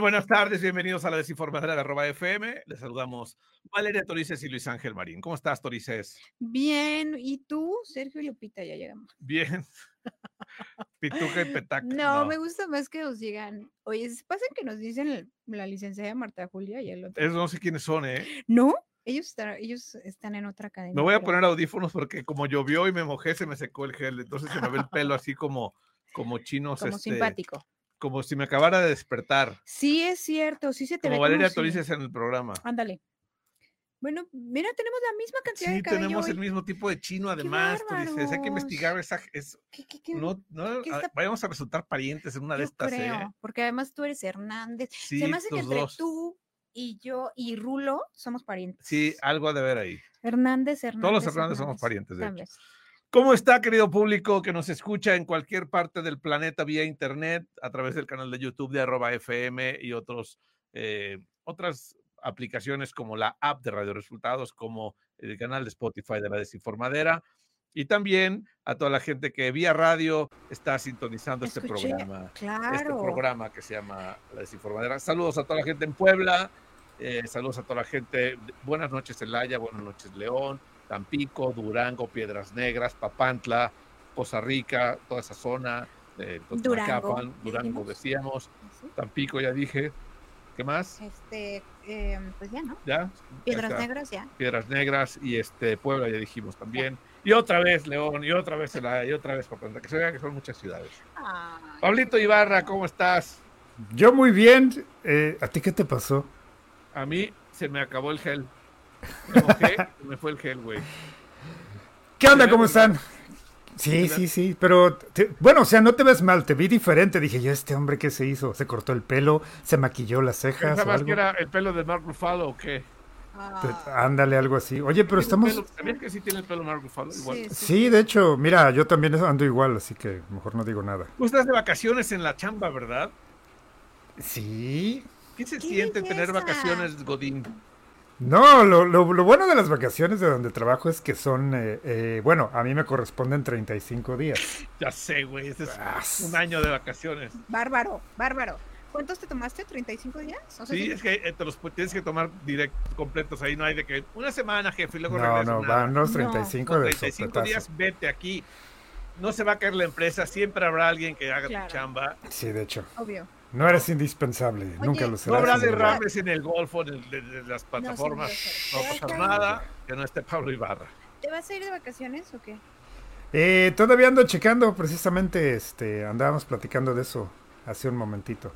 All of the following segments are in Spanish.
Buenas tardes, bienvenidos a la desinformadora de arroba FM. Les saludamos Valeria Torices y Luis Ángel Marín. ¿Cómo estás, Torices? Bien, ¿y tú, Sergio Lupita? Ya llegamos. Bien. Pituca y petaca. No, me gusta más que nos digan, oye, pasa que nos dicen la licenciada Marta Julia y el otro. Esos no sé quiénes son, ¿eh? No, ellos están, ellos están en otra cadena. Me voy a poner audífonos porque como llovió y me mojé, se me secó el gel. Entonces se me ve el pelo así como, como chinos. Como este, simpático. Como si me acabara de despertar. Sí, es cierto, sí se te como ve Valeria si- Torices en el programa. Ándale. Bueno, mira, tenemos la misma cantidad Sí, de cabello tenemos hoy. el mismo tipo de chino, además. Torices. Hay que investigar esa. Es, ¿Qué- qué- qué- no, no, está- vayamos a resultar parientes en una de yo estas, creo, ¿eh? porque además tú eres Hernández. Sí, Se me hace que entre dos. tú y yo y Rulo somos parientes. Sí, algo ha de ver ahí. Hernández, Hernández. Todos los Hernández somos parientes, de hecho. ¿Cómo está, querido público que nos escucha en cualquier parte del planeta vía internet, a través del canal de YouTube de arroba FM y otros, eh, otras aplicaciones como la app de Radio Resultados, como el canal de Spotify de la Desinformadera? Y también a toda la gente que vía radio está sintonizando este Escuché, programa. Este Claro. programa que se llama La Desinformadera. Saludos a toda la gente en Puebla, eh, saludos a toda la gente. Buenas noches, Celaya, buenas noches, León, Tampico, Durango, Piedras Negras, Papantla, Poza Rica, toda esa zona. Eh, Durango, Durango decíamos, Sí. Tampico ya dije. ¿Qué más? Este, em, pues ya, ¿no? ¿Ya? Piedras. Negras ya. Piedras Negras y este Puebla ya dijimos también. Y otra vez León, y otra vez Celaya, y otra vez Papantla, que se vea que son muchas ciudades. Ay, Pablito Ibarra, ¿cómo estás? Yo muy bien. eh, ¿A ti qué te pasó? A mí se me acabó el gel. Me mojé, se me fue el gel, güey. ¿Qué onda? ¿Cómo están? Sí, sí, sí, pero te- bueno, o sea, no te ves mal, te vi diferente. Dije yo, este hombre, ¿qué se hizo? ¿Se cortó el pelo? ¿Se maquilló las cejas? o ¿Pensabas que era el pelo de Mark Ruffalo o qué? Te- ah, Ándale, algo así. Oye, pero estamos... ¿Sabías que sí tiene el pelo Mark Ruffalo? Igual. sí, sí, Sí, de hecho, mira, yo también ando igual, así que mejor no digo nada. Tú estás de vacaciones en la chamba, ¿verdad? Sí. ¿Qué se ¡Qué siente tener vacaciones, Godín? No, lo, lo- lo bueno de las vacaciones de donde trabajo es que son, eh, eh, bueno, a mí me corresponden 35 días. Ya sé, güey. Ese es Ah, un año de vacaciones. Bárbaro, bárbaro. ¿Cuántos te tomaste? ¿35 días? O sea, Sí, es que eh, te los tienes que tomar directos, completos. Ahí no hay de que una semana, jefe, y luego No, regreso. no, nada. van los No, 35 Con de 35 sopletazo. días, vete aquí. No se va a caer la empresa, siempre habrá alguien que haga Claro. tu chamba. Sí, de hecho. obvio. No eres indispensable, nunca lo No serás. habrá en realidad. derrames en el golfo, en, el- las plataformas. No, debe va a ser. pasar Te va a nada que no esté Pablo Ibarra. ¿Te vas a ir de vacaciones o qué? Eh, todavía ando checando, precisamente, este, andábamos platicando de eso hace un momentito.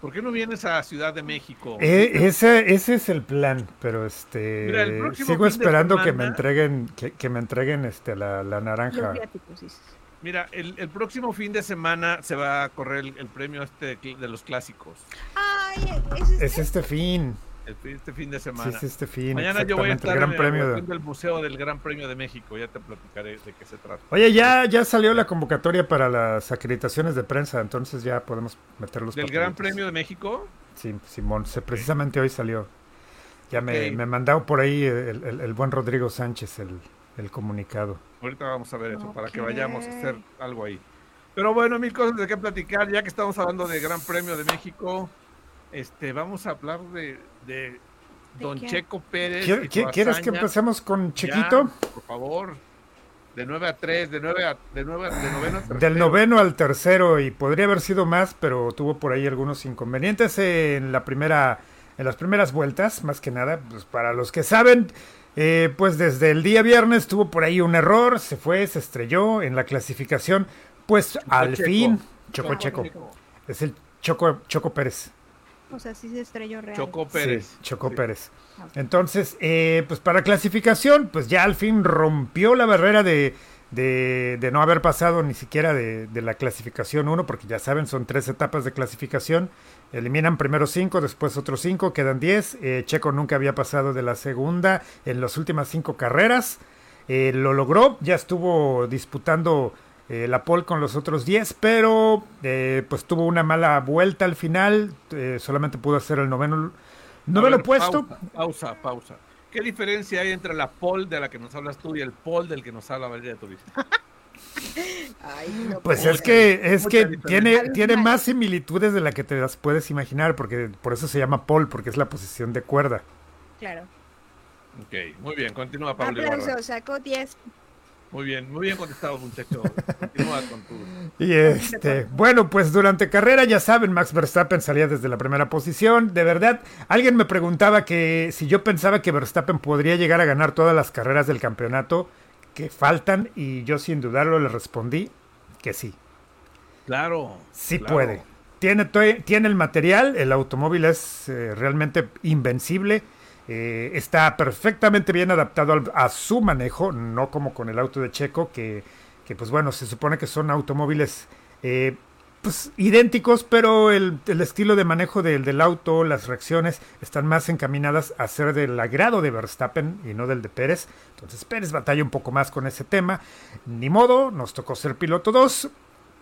¿Por qué no vienes a Ciudad de México? Eh, ese, ese es el plan, pero este, Mira, sigo esperando que me entreguen, que, que me entreguen, este, la, la Los naranja. viáticos, dices. Mira, el, el próximo fin de semana se va a correr el, el premio este de los clásicos. Ay, es Es este fin, El fin- este fin de sí, semana. es este fin, Mañana yo voy a estar el gran en premio. de- del Museo del Gran Premio de México. Ya te platicaré de qué se trata. Oye, ya, ya salió la convocatoria para las acreditaciones de prensa, entonces ya podemos meter los ¿Del Gran. Premio de México? Sí, Simón, se- precisamente hoy salió. Ya me, Ok. me mandó por ahí el, el- el buen Rodrigo Sánchez el, el comunicado. Ahorita vamos a ver eso, para que vayamos a hacer algo ahí. Pero bueno, mil cosas de qué platicar. Ya que estamos hablando de Gran Premio de México, este, vamos a hablar de, de Don? Checo Pérez. ¿Quier- y su qui- ¿Quieres que empecemos con Ya, Chiquito? por favor. De 9 a 3, de 9 a, de 9 a, de noveno a Del tercero. noveno al tercero y podría haber sido más, pero tuvo por ahí algunos inconvenientes en la primera, en las primeras vueltas, más que nada, pues para los que saben, eh, pues desde el día viernes tuvo por ahí un error, se fue, se estrelló en la clasificación, pues al Checo. fin, Choco Checo, Checo. es el Choco, Choco Pérez. O sea, sí se estrelló real. Choco Pérez. Sí, Choco Sí. Pérez. Entonces, eh, pues para clasificación, pues ya al fin rompió la barrera de, de, de no haber pasado ni siquiera de, de la clasificación 1, porque ya saben, son tres etapas de clasificación. Eliminan primero cinco, después otros cinco, quedan 10. Eh, Checo nunca había pasado de la segunda en las últimas cinco carreras. Eh, lo logró, ya estuvo disputando eh, la pole con los otros 10, pero eh, pues tuvo una mala vuelta al final, eh, solamente pudo hacer el noveno, A noveno ver, puesto. Pausa, pausa, pausa. ¿Qué diferencia hay entre la pole de la que nos hablas tú y el pole del que nos habla Valeria Turista? Ay, no Pues es que, es que tiene, tiene más similitudes de la que te las puedes imaginar, porque por eso se llama pole, porque es la posición de cuerda. Claro. Ok, muy bien, continúa Pablo. Aplausos, sacó 10. Muy bien, muy bien contestado, muchacho. Continúa con tu. Y este, bueno, pues durante carrera, ya saben, Max Verstappen salía desde la primera posición. De verdad, alguien me preguntaba que si yo pensaba que Verstappen podría llegar a ganar todas las carreras del campeonato que faltan, y yo sin dudarlo le respondí que sí. Claro. Sí claro. puede. Tiene, tiene el material, el automóvil es eh, realmente invencible. Eh, está perfectamente bien adaptado a su manejo, no como con el auto de Checo, que, que, pues bueno, se supone que son automóviles eh, pues idénticos, pero el, el estilo de manejo del, del auto, las reacciones, están más encaminadas a ser del agrado de Verstappen y no del de Pérez. Entonces Pérez batalla un poco más con ese tema. Ni modo, nos tocó ser piloto 2.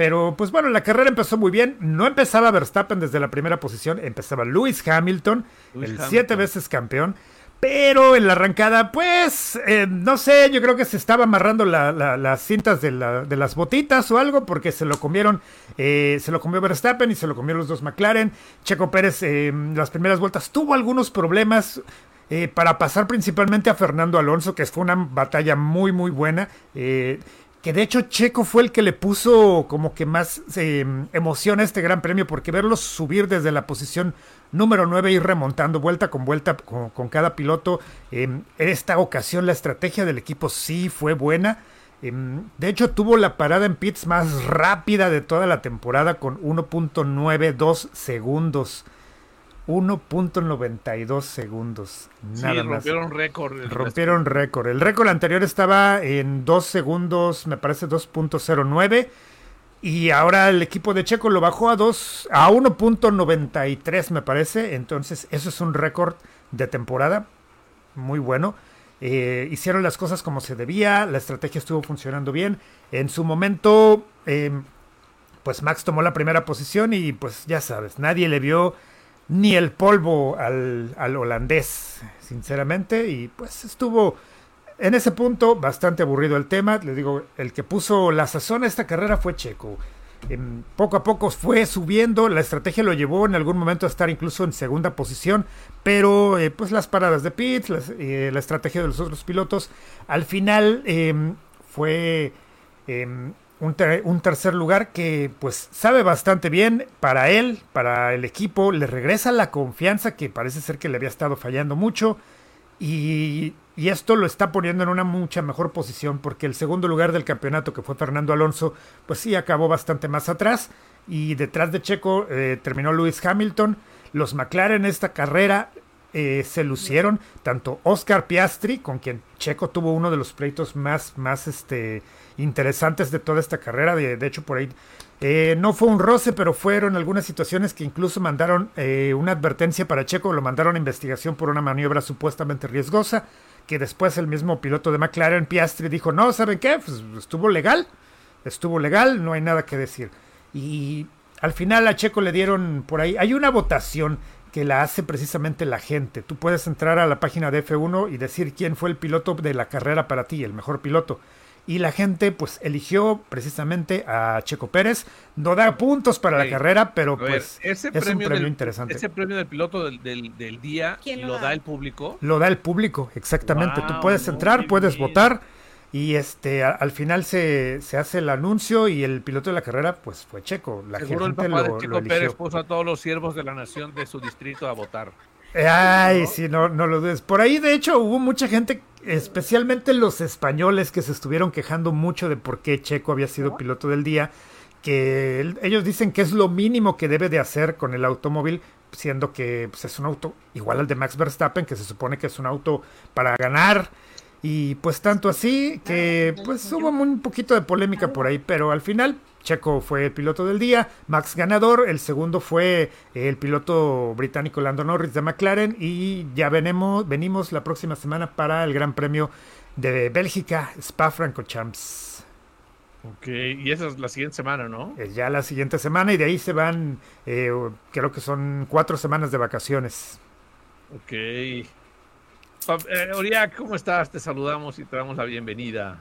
Pero pues bueno, la carrera empezó muy bien. No empezaba Verstappen desde la primera posición, empezaba Lewis Hamilton, Lewis el Hamilton. siete veces campeón. Pero en la arrancada, pues, eh, no sé, yo creo que se estaba amarrando la- la- las cintas de, la- de las botitas o algo, porque se lo comieron, eh, se lo comió Verstappen y se lo comió los dos McLaren. Checo Pérez, eh, las primeras vueltas, tuvo algunos problemas eh, para pasar principalmente a Fernando Alonso, que fue una batalla muy, muy buena. eh, que de hecho Checo fue el que le puso como que más eh, emoción a este gran premio, porque verlos subir desde la posición número 9 y ir remontando vuelta con vuelta con, cada piloto. eh, en esta ocasión la estrategia del equipo sí fue buena. em, de hecho tuvo la parada en pits más rápida de toda la temporada con 1.92 segundos. 1.92 segundos. Sí, Nada más. rompieron récord. Rompieron récord. El récord anterior estaba en 2 segundos, me parece 2.09. Y ahora el equipo de Checo lo bajó a 2 a 1.93 me parece. Entonces, eso es un récord de temporada muy bueno. Eh, hicieron las cosas como se debía, la estrategia estuvo funcionando bien. En su momento, eh, pues Max tomó la primera posición y pues ya sabes, nadie le vio ni el polvo al, al holandés, sinceramente, y pues estuvo en ese punto bastante aburrido el tema. Le digo, el que puso la sazón a esta carrera fue Checo. Em, poco a poco fue subiendo, la estrategia lo llevó en algún momento a estar incluso en segunda posición, pero eh, pues las paradas de pits, las, eh, la estrategia de los otros pilotos, al final em, fue em, un, ter- un tercer lugar que pues sabe bastante bien para él, para el equipo, le regresa la confianza que parece ser que le había estado fallando mucho y, y esto lo está poniendo en una mucha mejor posición porque el segundo lugar del campeonato que fue Fernando Alonso pues sí acabó bastante más atrás y detrás de Checo eh, terminó Lewis Hamilton, los McLaren en esta carrera eh, se lucieron tanto Oscar Piastri, con quien Checo tuvo uno de los pleitos más, más este, interesantes de toda esta carrera. De, de hecho, por ahí eh, no fue un roce, pero fueron algunas situaciones que incluso mandaron eh, una advertencia para Checo, lo mandaron a investigación por una maniobra supuestamente riesgosa, que después el mismo piloto de McLaren, Piastri, dijo, no, ¿saben qué? Pues estuvo legal, estuvo legal, no hay nada que decir. Y al final a Checo le dieron por ahí, hay una votación que la hace precisamente la gente. Tú puedes entrar a la página de F1 y decir quién fue el piloto de la carrera para ti, el mejor piloto. Y la gente pues eligió precisamente a Checo Pérez. No da puntos para la carrera, pero ver, pues ese es un premio, del, interesante. Ese premio del piloto del, del, del día ¿Quién lo lo da? da el público. lo da el público, exactamente. Tú puedes entrar, puedes bien. votar y este a- al final se, se hace el anuncio y el piloto de la carrera pues fue Checo. La Seguro el gente papá lo, de eligió. Pérez puso a todos los siervos de la nación de su distrito a votar. Ay, ¿no? sí, no, no lo dudes. Por ahí, de hecho, hubo mucha gente, especialmente los españoles, que se estuvieron quejando mucho de por qué Checo había sido piloto del día, que él- ellos dicen que es lo mínimo que debe de hacer con el automóvil, siendo que pues, es un auto igual al de Max Verstappen, que se supone que es un auto para ganar. Y pues tanto así que pues hubo un poquito de polémica por ahí, pero al final Checo fue el piloto del día, Max ganador, el segundo fue el piloto británico Lando Norris de McLaren y ya venemos, venimos la próxima semana para el Gran Premio de Bélgica, Spa-Francorchamps. Ok, y esa es la siguiente semana, ¿no? Eh, Ya la siguiente semana y de ahí se van, eh, creo que son cuatro semanas de vacaciones. Ok. Eh, Oriac, ¿cómo estás? Te saludamos y te damos la bienvenida.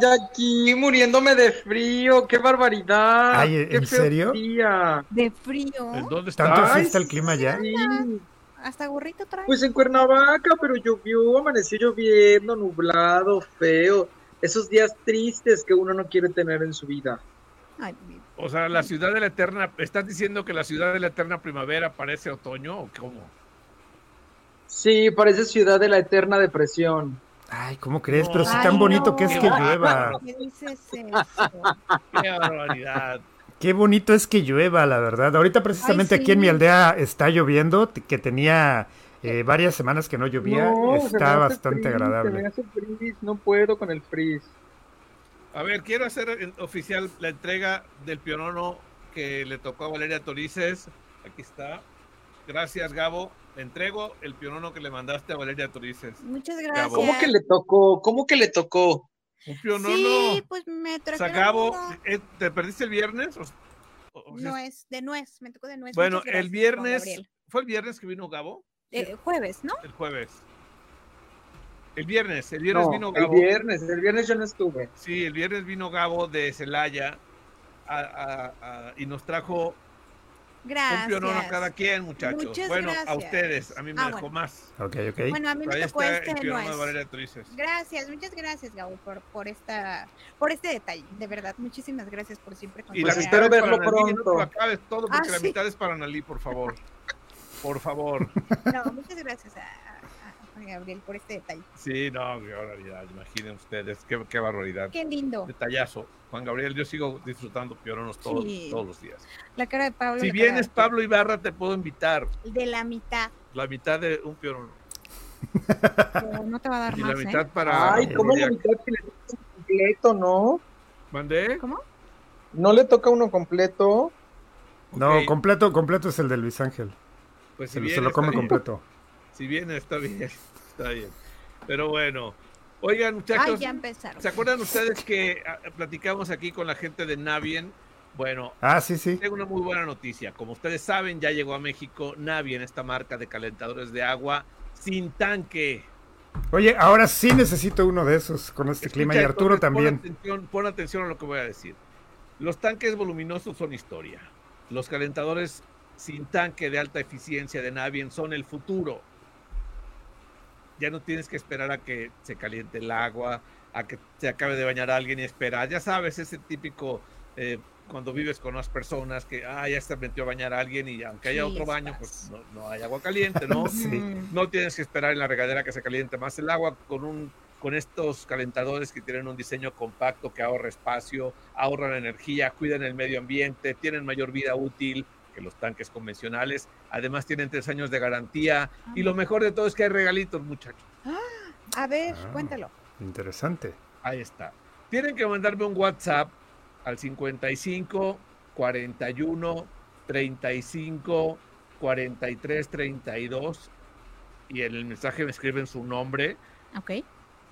Ya aquí muriéndome de frío, qué barbaridad. Ay, ¿en serio? día. De frío. ¿En dónde ¿Tanto estás? así está el clima ya? Sí, Hasta gorrito trae. pues en Cuernavaca, pero llovió, amaneció lloviendo, nublado, feo. Esos días tristes que uno no quiere tener en su vida. Ay, O sea, la ciudad de la eterna, ¿estás diciendo que la ciudad de la eterna primavera parece otoño o cómo? Sí, parece ciudad de la eterna depresión. Ay, ¿cómo crees? Pero si Ay, tan bonito no. que es que llueva. ¿Por qué dices eso? ¡Qué barbaridad! Qué bonito es que llueva, la verdad. Ahorita precisamente Ay, aquí en mi sí. aldea está lloviendo, que tenía eh, varias semanas que no llovía. No, se me está bastante frizz, Se me agradable. hace no puedo con el frizz. A ver, quiero hacer en- oficial la entrega del pionono que le tocó a Valeria Torices. Aquí está. Gracias, Gabo. Le entrego el pionono que le mandaste a Valeria Torices. Muchas gracias. ¿Cómo que le tocó? ¿Cómo que le tocó? Un pionono. Sí, pues me o trajeron sea, Gabo, uno. eh, ¿te perdiste el viernes? O- o sea, Nuez, de nuez, me tocó de nuez. bueno, el viernes. ¿fue el viernes que vino Gabo? Eh, jueves, ¿no? El jueves. El viernes, el viernes No, vino el Gabo. viernes, el viernes yo no estuve. Sí, el viernes vino Gabo de Celaya a- a- a- y nos trajo Gracias. un pionono a cada quien, muchachos. Muchas bueno, a gracias. ustedes, a mí me Ah, dejó bueno. más. Ok, ok. Bueno, a mí me tocó este de nuez. Gracias, muchas gracias, Gabo, por, por esta, por este detalle, de verdad. Muchísimas gracias por siempre Y Pues la espero mitad es verlo para Analí, No te pronto. lo acabes todo porque Ah, la sí. mitad es para Analí, por favor. Por favor. No, muchas gracias a, a- Gabriel por este detalle. Sí, no, qué barbaridad. Imaginen ustedes, qué, qué barbaridad. Qué lindo. Detallazo. Juan Gabriel, yo sigo disfrutando piononos todos, Sí. todos los días. La cara de Pablo. Si la vienes, de- Pablo Ibarra, te puedo invitar. De la mitad. La mitad de un pionono. pero no te va a dar Y la más, mitad ¿eh? para. Ay, ¿cómo la mitad que le toca uno completo, no? ¿Mandé? ¿Cómo? ¿No le toca uno completo? No, completo, completo es el de Luis Ángel. pues si Se, lo- se lo come bien. completo. Si viene, está bien. Está bien. Pero bueno. Oigan, Ay, muchachos, ya empezaron. ¿se acuerdan ustedes que ah, platicamos aquí con la gente de Navien? Bueno, Ah, sí, sí. tengo una muy buena noticia. Como ustedes saben, ya llegó a México Navien, esta marca de calentadores de agua sin tanque. Oye, ahora sí necesito uno de esos con este clima y Arturo entonces, también. Pon atención, pon atención a lo que voy a decir. Los tanques voluminosos son historia. Los calentadores sin tanque de alta eficiencia de Navien son el futuro. Ya no tienes que esperar a que se caliente el agua, a que se acabe de bañar a alguien y esperar. Ya sabes, ese típico eh, cuando vives con unas personas que, ah, ya se metió a bañar a alguien y aunque haya otro baño, pues no, no hay agua caliente, ¿no? Sí. No tienes que esperar en la regadera que se caliente más el agua con un con estos calentadores que tienen un diseño compacto que ahorra espacio, ahorran energía, cuidan el medio ambiente, tienen mayor vida útil que los tanques convencionales. Además tienen tres años de garantía y lo mejor de todo es que hay regalitos, muchachos. A ver, Ah. cuéntalo. Interesante. Ahí está. Tienen que mandarme un WhatsApp al 55 41 35 43 32 y en el mensaje me escriben su nombre Ok.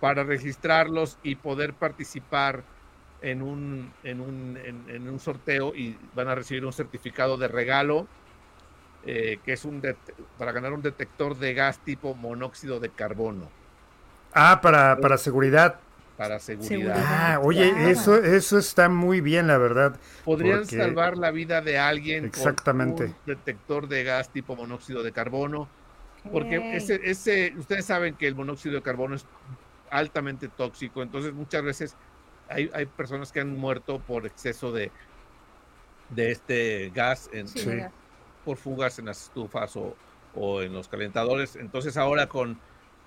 para registrarlos y poder participar en un, en un, en, en un sorteo y van a recibir un certificado de regalo eh, que es un det- para ganar un detector de gas tipo monóxido de carbono Ah, para, para seguridad. para seguridad. Seguridad. Ah, oye, Claro. eso, eso está muy bien, la verdad. Podrían Porque- salvar la vida de alguien Exactamente. con un detector de gas tipo monóxido de carbono, porque ese, ese, ustedes saben que el monóxido de carbono es altamente tóxico, entonces muchas veces hay, hay personas que han muerto por exceso de, de este gas en, Sí, por fugas en las estufas o, o en los calentadores. Entonces ahora con,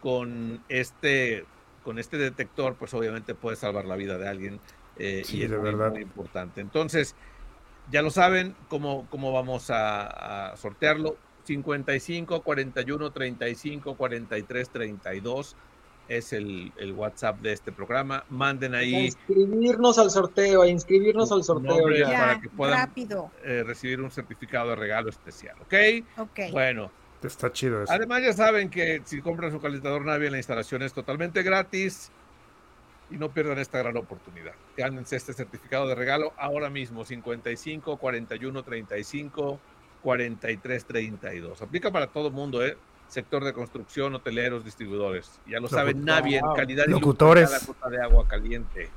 con este con este detector, pues obviamente puede salvar la vida de alguien eh, Sí, y es de muy, verdad. muy importante. Entonces, ya lo saben cómo, cómo vamos a, a sortearlo. 55 41 35 43 32 es el, el WhatsApp de este programa. Manden A ahí inscribirnos al sorteo, a inscribirnos al sorteo ya. Para que puedan- rápido. eh, recibir un certificado de regalo especial, ¿ok? Ok. Bueno, Está chido eso. Además, ya saben que si compran su calentador Navia, la instalación es totalmente gratis. Y no pierdan esta gran oportunidad. Gánense este certificado de regalo ahora mismo: 55 41 35 43 32. Aplica para todo el mundo, ¿eh? Sector de construcción, hoteleros, distribuidores. Ya lo saben, nadie en calidad y lujo Locutores. cada gota de agua caliente.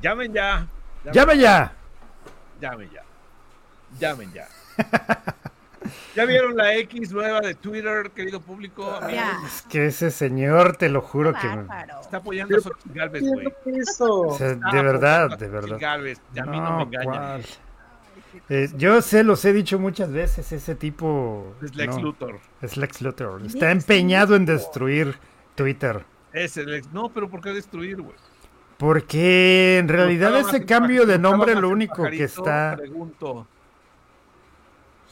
Llamen ya. ¡Llame ya! Llamen ya. Llamen ya. ¿Ya vieron la X nueva de Twitter, querido público? Es que ese señor, te lo juro que... me-. Está apoyando a Xochitl Galvez, güey. o sea, de verdad, de verdad. Gálvez, y a mí no, me engañan. Eh, yo sé, los he dicho muchas veces, ese tipo... Es Lex no, Luthor. es Lex Luthor. Está empeñado en destruir Twitter. Es el ex. No, pero ¿por qué destruir, güey? Porque en realidad ese cambio de nombre lo único que está... Pregunto.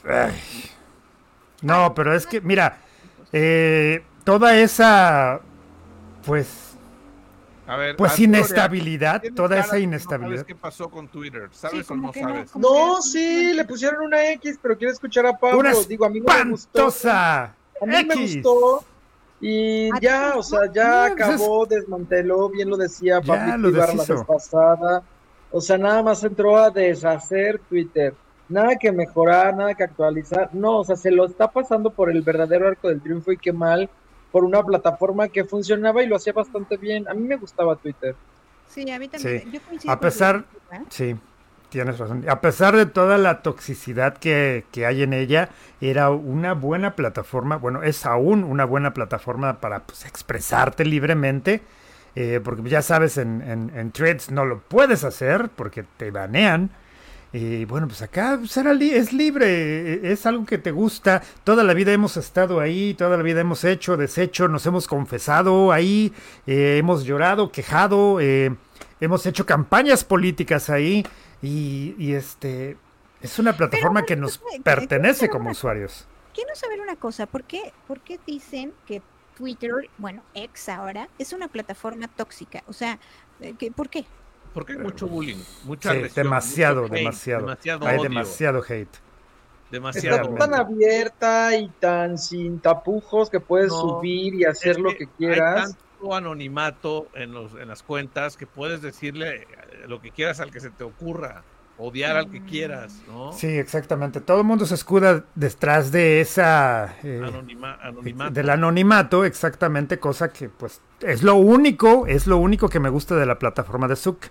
Ay. No, pero es que, mira, eh, toda esa, pues, A ver. pues Arturo, inestabilidad, toda esa inestabilidad. No sabes qué pasó con Twitter? ¿Sabes o como no sabes? No, sí, le pusieron una X, pero quiero escuchar a Pablo. Una Digo, a mí no me gustó. A mí me gustó. Y ¿A ya, o sea, ya No, pues acabó, desmanteló, bien lo decía Ya Pablito lo Ibarra la vez pasada. O sea, nada más entró a deshacer Twitter. Nada que mejorar, nada que actualizar. No, o sea, se lo está pasando por el verdadero arco del triunfo y qué mal por una plataforma que funcionaba y lo hacía bastante bien. A mí me gustaba Twitter. Sí, a mí también. Sí. Yo A pesar- ¿eh? Sí, tienes razón. A pesar de toda la toxicidad que, que hay en ella, era una buena plataforma, bueno, es aún una buena plataforma para pues, expresarte libremente, eh, porque ya sabes, en, en, en threads no lo puedes hacer porque te banean. Y bueno, pues acá li- es libre, eh, es algo que te gusta. Toda la vida hemos estado ahí, toda la vida hemos hecho, deshecho, nos hemos confesado ahí, eh, hemos llorado, quejado, eh, hemos hecho campañas políticas ahí. Y, y, este es una plataforma que nos pertenece como una- usuarios. Quiero saber una cosa, ¿por qué, ¿por qué dicen que Twitter, bueno, ex ahora, es una plataforma tóxica? O sea, eh, que- ¿por qué? Porque hay mucho bullying, mucha Sí, agresión, demasiado, hate, demasiado. demasiado Hay odio, demasiado hate. demasiado Está tan abierta y tan sin tapujos que puedes No, subir y hacer Es lo que que Hay quieras. tanto anonimato en, los, en las cuentas que puedes decirle eh, lo que quieras al que se te ocurra, odiar al que Mm. quieras, ¿no? Sí, exactamente. Todo el mundo se escuda detrás de esa... eh, Anonima- anonimato. del anonimato, exactamente, cosa que pues es lo único, es lo único que me gusta de la plataforma de Zuck,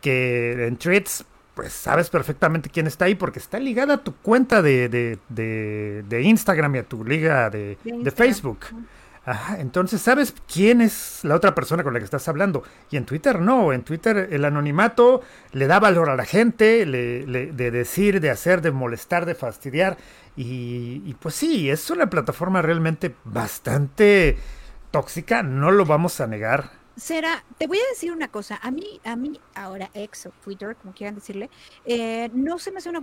que en Threads pues sabes perfectamente quién está ahí porque está ligada a tu cuenta de, de, de- de Instagram y a tu liga de. Facebook. Ajá, entonces sabes quién es la otra persona con la que estás hablando. Y en Twitter no, en Twitter el anonimato le da valor a la gente, le- le- de decir, de hacer, de molestar, de fastidiar. Y, y pues sí, es una plataforma realmente bastante tóxica, no lo vamos a negar. Será, te voy a decir una cosa, a mí, a mí, ahora ex o Twitter, como quieran decirle, eh, no se me hace una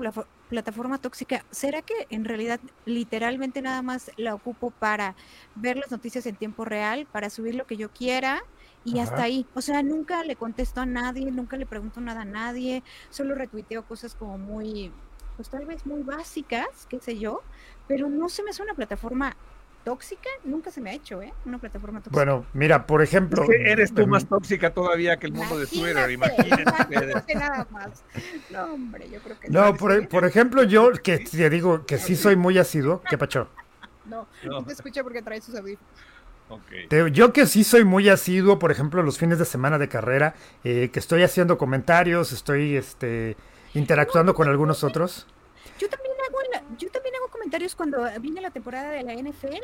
plataforma tóxica. ¿Será que en realidad literalmente nada más la ocupo para ver las noticias en tiempo real, para subir lo que yo quiera? Y hasta ahí, o sea, nunca le contesto a nadie, nunca le pregunto nada a nadie, solo retuiteo cosas como muy, pues tal vez muy básicas, qué sé yo, pero no se me hace una plataforma tóxica, nunca se me ha hecho, ¿eh? Una plataforma tóxica. Bueno, mira, por ejemplo... Es que eres tú em, más tóxica todavía que el mundo de Twitter, imagínate nada más. No, hombre, yo creo que No, por, por ejemplo, yo que te digo que sí soy muy asiduo, ¿qué pacho? No, No. no te escucha porque trae sus audífonos. Te- Yo que sí soy muy asiduo, por ejemplo, los fines de semana de carrera, eh, que estoy haciendo comentarios, estoy este, interactuando con algunos otros. Yo también hago la- yo también hago comentarios cuando viene la temporada de la NFL.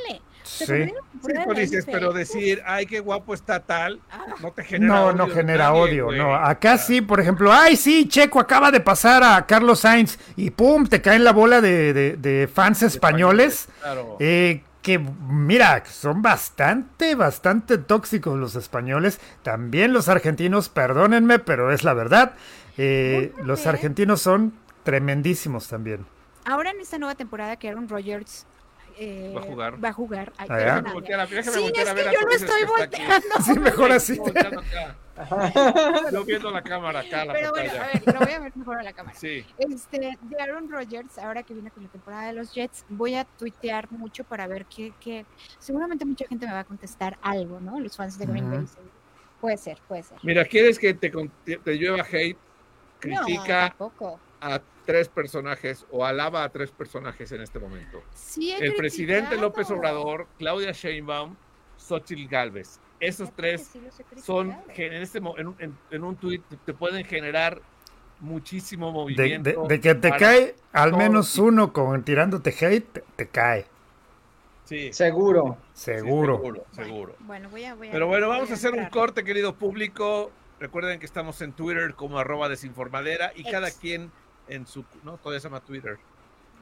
Sí. Sí, pues la dices, NFL, pero decir, ay, qué guapo está tal, ah, no te genera No, odio no genera nadie, odio, güey. no. Acá sí, por ejemplo, ay, sí, Checo acaba de pasar a Carlos Sainz y pum, te cae en la bola de, de- de fans españoles. Claro. eh, que mira, son bastante, bastante tóxicos los españoles. También los argentinos, perdónenme, pero es la verdad. Eh, los ¿eh? argentinos son tremendísimos también. Ahora en esta nueva temporada que Aaron Rodgers eh, Va a jugar. Va a jugar. Ay, Ah, ¿ya? perdóname. Déjame voltear a- déjame Sí, voltear es a ver que yo lo Torres, estoy que volteando. Sí, mejor así. Volteando acá. Yo viendo la cámara acá, la Pero bueno, a ver, lo voy a ver mejor a la cámara. Sí. Este, de Aaron Rodgers, ahora que viene con la temporada de los Jets, voy a tuitear mucho para ver qué, qué- seguramente mucha gente me va a contestar algo, ¿no? Los fans de Green Bay. Seguro. Puede ser, puede ser. Mira, ¿quieres que te, con- te, llueva hate? No, Critica, tampoco. a tres personajes o alaba a tres personajes en este momento. Sí, El presidente. López Obrador, Claudia Sheinbaum, Xochitl Galvez. Esos tres sí son, en, este, en, un- en- en un tuit te pueden generar muchísimo De, movimiento. de- de que te cae al menos uno con tirándote hate, te, te cae. Sí, Seguro. Seguro. seguro, seguro. Bueno, voy a, voy a- Pero bueno, voy vamos a hacer un corte, querido público. Recuerden que estamos en Twitter como arroba desinformadera y cada quien en su... No, todavía se llama Twitter.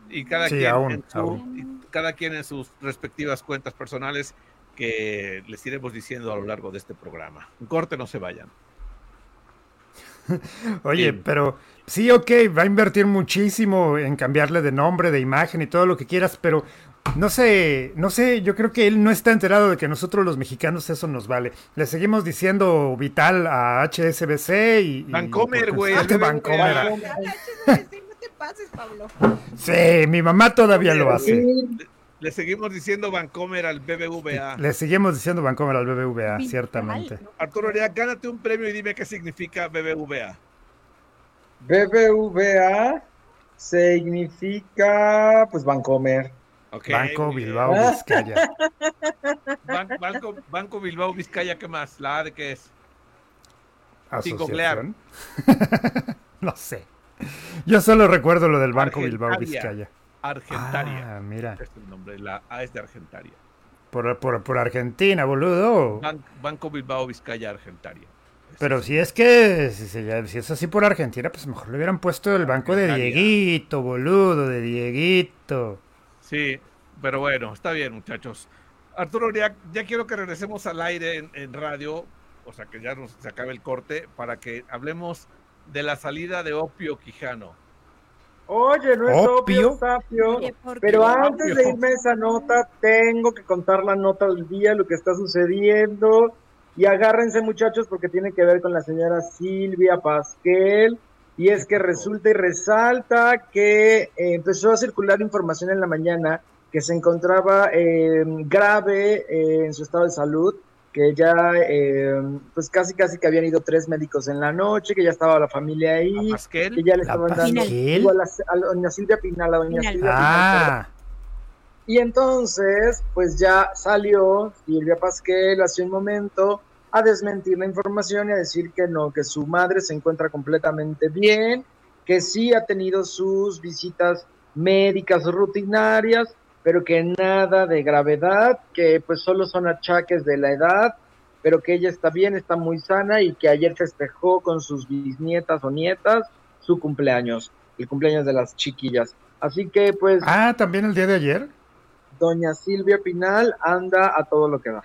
Y cada, Sí, quien, aún, en su- cada quien en sus respectivas cuentas personales que les iremos diciendo a lo largo de este programa. Un corte, no se vayan. Oye, Sí. pero sí, ok, va a invertir muchísimo en cambiarle de nombre, de imagen y todo lo que quieras, pero no sé, no sé, yo creo que él no está enterado de que nosotros los mexicanos eso nos vale. Le seguimos diciendo vital a HSBC y... Vancomer, güey. Vancomer. No te pases, Pablo. Sí, mi mamá todavía lo hace. Le seguimos diciendo Vancomer al BBVA. Le seguimos diciendo Vancomer al BBVA, Vital, ciertamente. Arturo gánate un premio y dime qué significa BBVA. BBVA significa, pues, Bancomer. Ok, Banco. Bilbao. Vizcaya. Ban- Banco, Banco Bilbao Vizcaya, ¿qué más? ¿La A de qué es? Asociación. no sé. Yo solo recuerdo lo del Banco Bilbao. Vizcaya. Argentaria. Ah, mira. Este es el nombre, la A es de Argentaria. Por, por, por Argentina, boludo. Ban- Banco Bilbao Vizcaya Argentaria. Pero si es que, si, se- si es así por Argentina, pues mejor le hubieran puesto el banco de. Dieguito, boludo, de Dieguito. Sí, pero bueno, está bien, muchachos. Arturo, ya, ya quiero que regresemos al aire en, en radio, o sea, que ya nos se acabe el corte, para que hablemos de la salida de Opio Quijano. Oye, no es ¿Opio? Sapio. Pero antes de irme a esa nota, tengo que contar la nota del día, lo que está sucediendo. Y agárrense, muchachos, porque tiene que ver con la señora Silvia Pasquel. Y es que resulta y resalta que eh, empezó a circular información en la mañana que se encontraba eh, grave eh, en su estado de salud, que ya, eh, pues casi, casi que habían ido tres médicos en la noche, que ya estaba la familia ahí, A Pasquel. que ya le ¿La estaban dando digo, a, la, a la doña Silvia Pinal, a doña Pinal. Silvia Pinal, Ah, y entonces, pues ya salió Silvia Pasquel hace un momento a desmentir la información y a decir que no, que su madre se encuentra completamente bien, que sí ha tenido sus visitas médicas rutinarias, pero que nada de gravedad, que pues solo son achaques de la edad, pero que ella está bien, está muy sana y que ayer festejó con sus bisnietas o nietas su cumpleaños, el cumpleaños de las chiquillas. Así que pues ah, también el día de ayer doña Silvia Pinal anda a todo lo que da.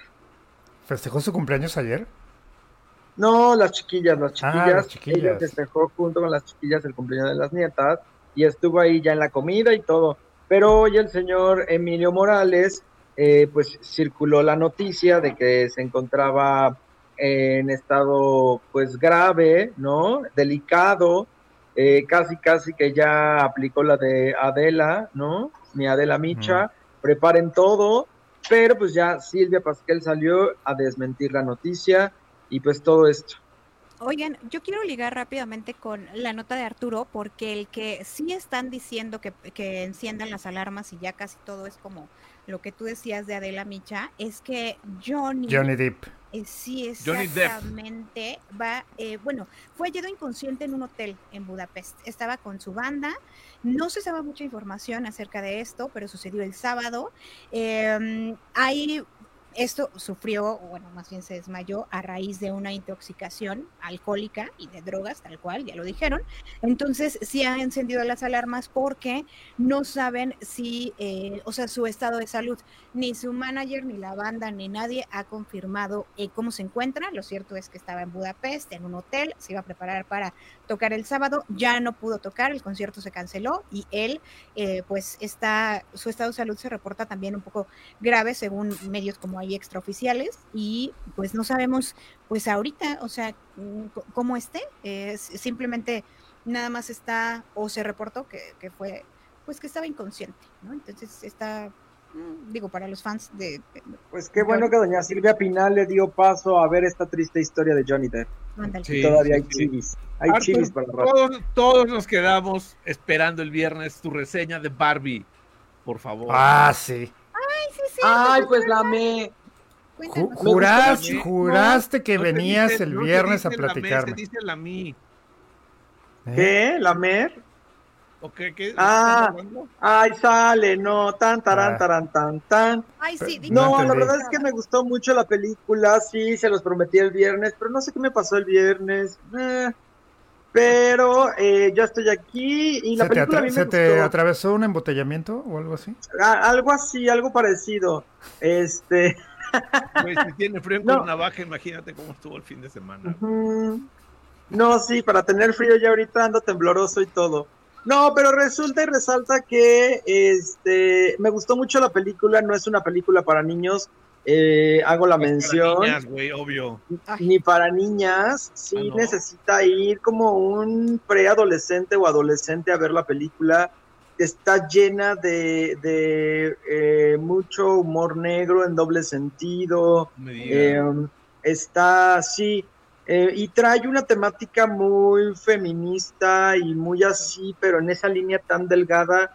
Festejó su cumpleaños ayer. No, las chiquillas, las Ah, chiquillas. las chiquillas. Ella festejó junto con las chiquillas el cumpleaños de las nietas y estuvo ahí ya en la comida y todo. Pero hoy el señor Emilio Morales, eh, pues circuló la noticia de que se encontraba en estado pues grave, ¿no? Delicado, eh, casi casi que ya aplicó la de Adela, ¿no? Mi Adela Micha, preparen todo, pero pues ya Silvia Pasquel salió a desmentir la noticia y pues todo esto. Oigan, yo quiero ligar rápidamente con la nota de Arturo, porque el que sí están diciendo que, que enciendan las alarmas y ya casi todo es como lo que tú decías de Adela Micha, es que Johnny, Johnny Depp. eh, sí Johnny Depp. exactamente va, eh, bueno, fue hallado inconsciente en un hotel en Budapest. Estaba con su banda, no se sabe mucha información acerca de esto, pero sucedió el sábado. Eh, hay esto sufrió, bueno, más bien se desmayó a raíz de una intoxicación alcohólica y de drogas, tal cual, ya lo dijeron. Entonces, sí han encendido las alarmas porque no saben si, eh, o sea, su estado de salud, ni su manager, ni la banda, ni nadie ha confirmado eh, cómo se encuentra. Lo cierto es que estaba en Budapest, en un hotel, se iba a preparar para tocar el sábado, ya no pudo tocar, el concierto se canceló y él, eh, pues, está, su estado de salud se reporta también un poco grave según medios como hay extraoficiales y pues no sabemos pues ahorita, o sea, cómo esté, es simplemente nada más está o se reportó que, que fue pues que estaba inconsciente, ¿no? Entonces está, mm, digo, para los fans de... Pues qué bueno que doña Silvia Pinal le dio paso a ver esta triste historia de Johnny Depp. Sí, Todavía hay sí, sí. chivis. Hay Arthur, chivis para el rato. todos, todos nos quedamos esperando el viernes tu reseña de Barbie. Por favor. Ah, sí. Sí, sí, Ay, pues la. Ju- la- juraste que No venías dice- el no viernes a dice la me, platicarme. se dice la mí. ¿Eh? ¿Qué? ¿La mer? ¿O qué, qué- Ah. Ay, sale, no, tan, taran, Ah. taran, tan, tan. Ay, sí, No No, la verdad es que me gustó mucho la película, sí, se los prometí el viernes, pero no sé qué me pasó el viernes. eh, pero eh, ya estoy aquí y la ¿Se, te, película a mí me se te gustó. atravesó un embotellamiento o algo así? Algo así, algo parecido. Este, Güey, si tiene frío en No. Cuernavaca, imagínate cómo estuvo el fin de semana. no, sí, para tener frío ya ahorita ando tembloroso y todo. No, pero resulta y resalta que este me gustó mucho la película, no es una película para niños. Eh, hago la Para mención. niñas, güey, obvio. Ni para niñas, sí Ah, ¿no? necesita ir como un preadolescente o adolescente a ver la película. Está llena de, de, eh, mucho humor negro en doble sentido. Eh, está así. eh, y trae una temática muy feminista y muy así, pero en esa línea tan delgada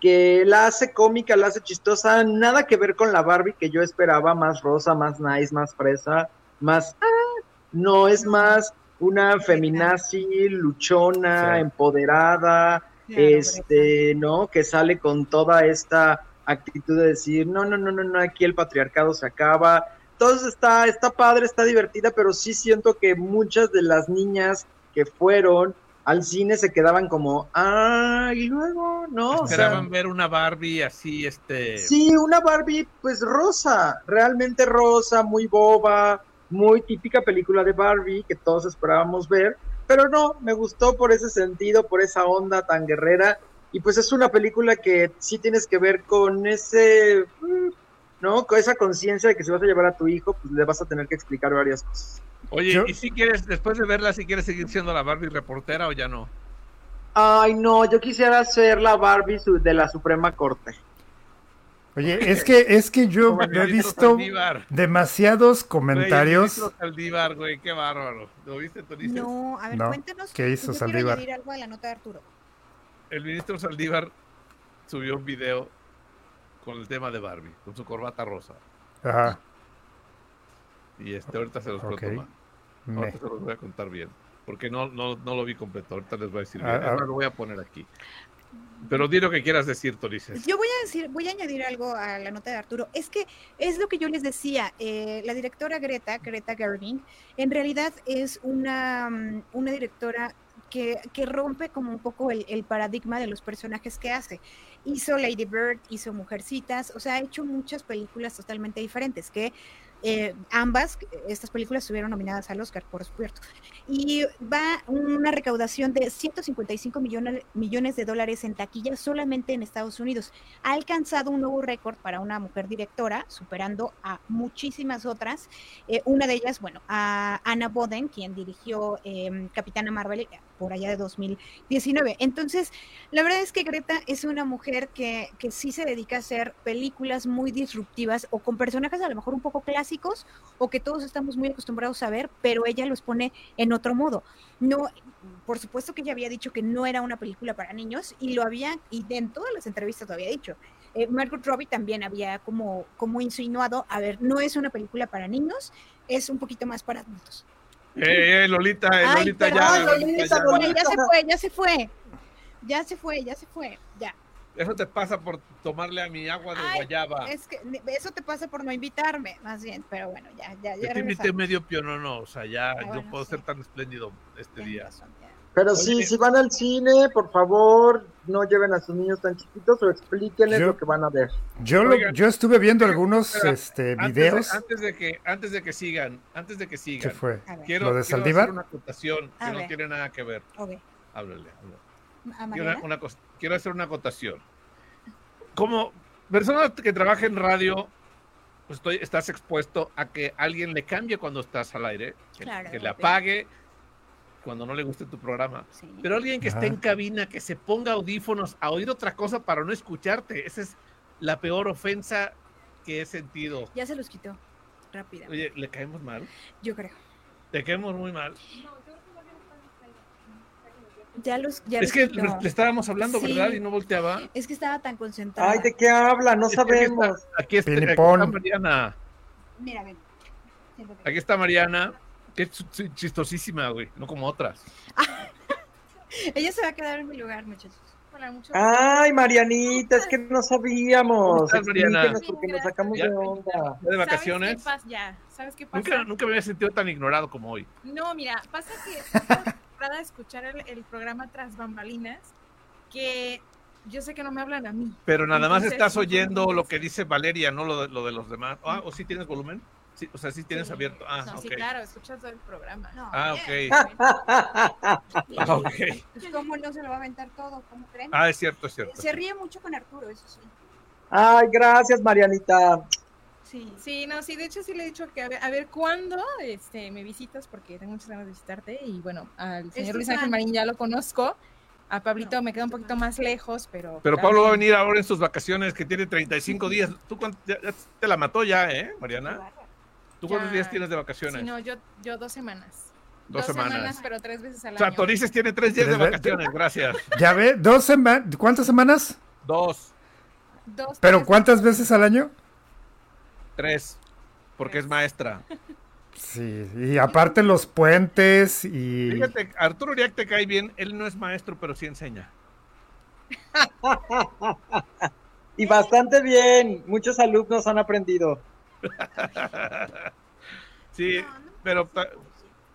que la hace cómica, la hace chistosa, nada que ver con la Barbie que yo esperaba, más rosa, más nice, más fresa, más... ah, no, es más una feminazi, luchona, Sí. empoderada, este, ¿no? Que sale con toda esta actitud de decir, no, no, no, no, no, aquí el patriarcado se acaba. Entonces está, está padre, está divertida, pero sí siento que muchas de las niñas que fueron al cine se quedaban como, ah, y luego, ¿no? O sea, Esperaban ver una Barbie así, este. Sí, una Barbie pues rosa, realmente rosa, muy boba, muy típica película de Barbie que todos esperábamos ver, pero no, me gustó por ese sentido, por esa onda tan guerrera y pues es una película que sí tienes que ver con ese, mm, ¿no? Con esa conciencia de que si vas a llevar a tu hijo, pues le vas a tener que explicar varias cosas. Oye, Yo- ¿y si quieres, después de verla, si quieres seguir siendo la Barbie reportera o ya no? Ay, no, yo quisiera ser la Barbie su- de la Suprema Corte. Oye, es que, es que yo he visto Saldívar. demasiados Güey, el comentarios. ministro Saldívar, güey, qué bárbaro. ¿Lo viste, Tonices? No, a ver, No. cuéntanos. ¿Qué hizo yo quiero Saldívar? añadir algo a la nota de Arturo. El ministro Saldívar subió un video con el tema de Barbie, con su corbata rosa. Ajá. Y este, ahorita se los Ok. cuento más. Me- Ahorita se los voy a contar bien. Porque no, no, no lo vi completo. Ahorita les voy a decir Ah, bien. ah. Ahora lo voy a poner aquí. Pero di lo que quieras decir, Torices. Yo voy a decir, voy a añadir algo a la nota de Arturo. Es que es lo que yo les decía. eh, la directora Greta, Greta Gerwig, en realidad es una, mm, una directora que, que rompe como un poco el, el paradigma de los personajes que hace. Hizo Lady Bird, hizo Mujercitas, o sea, ha hecho muchas películas totalmente diferentes que eh, ambas, estas películas estuvieron nominadas al Oscar, por supuesto. Y va una recaudación de 155 millones, millones de dólares en taquilla solamente en Estados Unidos. Ha alcanzado un nuevo récord para una mujer directora, superando a muchísimas otras. Eh, una de ellas, bueno, a Anna Boden, quien dirigió eh, Capitana Marvel por allá de 2019. Entonces, la verdad es que Greta es una mujer que, que sí se dedica a hacer películas muy disruptivas o con personajes a lo mejor un poco clásicos o que todos estamos muy acostumbrados a ver, pero ella los pone en otro modo. No, por supuesto que ella había dicho que no era una película para niños y lo había, y en todas las entrevistas lo había dicho. Eh, Margot Robbie también había como, como insinuado, a ver, no es una película para niños, es un poquito más para adultos. Eh, eh, Lolita, eh, Ay, Lolita ya. Lolita, Lolita, ya. Lolita. Ya se fue, ya se fue. Ya se fue, ya se fue, ya. Eso te pasa por tomarle a mi agua de Ay, guayaba. Es que eso te pasa por no invitarme, más bien, pero bueno, ya, ya, Yo ya te invité medio pionono, o sea, ya Ah, yo bueno, puedo sí. ser tan espléndido este Tienes día. razón, ya. Pero Oye. sí, si van al cine, por favor, no lleven a sus niños tan chiquitos o explíquenles Yo- lo que van a ver. Yo, lo- Oigan, yo estuve viendo algunos espera, este, Antes de, videos. antes de que, antes de que sigan, antes de que ¿Qué sigan, fue? A ver, quiero, ¿Lo de quiero hacer una acotación A que no tiene nada que ver. ok. Háblale, háblale. Una- una quiero hacer una acotación. Como persona que trabaja en radio, pues estoy, estás expuesto a que alguien le cambie cuando estás al aire, que, Claro, que le apague cuando no le guste tu programa. Sí. Pero alguien que esté Ajá. en cabina, que se ponga audífonos a oír otra cosa para no escucharte, esa es la peor ofensa que he sentido. Ya se los quitó. Rápida. Oye, ¿le caemos mal? Yo creo. ¿Le caemos muy mal? Ya los, ya Es los que le estábamos hablando, Sí. ¿verdad? Y no volteaba. Es que estaba tan concentrada. Ay, ¿de qué habla? No Es que aquí está- sabemos. Aquí está, aquí está Mariana. Mira, ven. Aquí está Mariana. Que es ch- chistosísima, güey. No como otras. Ella se va a quedar en mi lugar, muchachos. Mucho Ay, Marianita, es que no ¿Cómo sabíamos. estás, Mariana? Porque nos sacamos Ya. de onda. ¿Ya de ¿Sabes qué vacaciones? pasa? Ya, ¿sabes qué pasa? Nunca, nunca me había sentido tan ignorado como hoy. No, mira, pasa que estoy escuchar el, el programa Tras Bambalinas, que yo sé que no me hablan a mí. Pero nada más Entonces, estás oyendo lo que dice Valeria, no lo de, lo de los demás. Ah, ¿o sí tienes volumen? Sí, o sea, sí tienes Sí. abierto. Ah, No, ok. sí, claro, escuchas todo el programa. No, Ah, bien. ok. Ah, ok. Pues, ¿Cómo no se lo va a aventar todo? ¿Cómo creen? Ah, es cierto, es cierto. Se ríe mucho con Arturo, eso sí. Ay, gracias, Marianita. Sí. Sí, no, sí, de hecho sí le he dicho que a ver, a ver cuándo este, me visitas, porque tengo muchas ganas de visitarte. Y bueno, al señor Luis Ángel. Marín ya lo conozco. A Pablito No, me queda un poquito más lejos, pero. Pero Pablo va a venir ahora en sus vacaciones, que tiene 35 días. ¿Tú cuánto- ya- ya te la mató ya, eh, Mariana? ¿Tú cuántos días tienes de vacaciones? Sí, no, yo, yo dos semanas. Dos semanas. pero tres veces al O sea, año. Torices tiene tres días de vacaciones, gracias. Ya ve, dos semanas, ¿cuántas semanas? Dos, Dos, ¿Pero tres cuántas veces al año? tres, porque es maestra. Sí, y aparte los puentes y... Fíjate, Arturo Uriac te cae bien, él no es maestro, pero sí enseña. Y bastante bien. Muchos alumnos han aprendido. Sí, No, no, pero,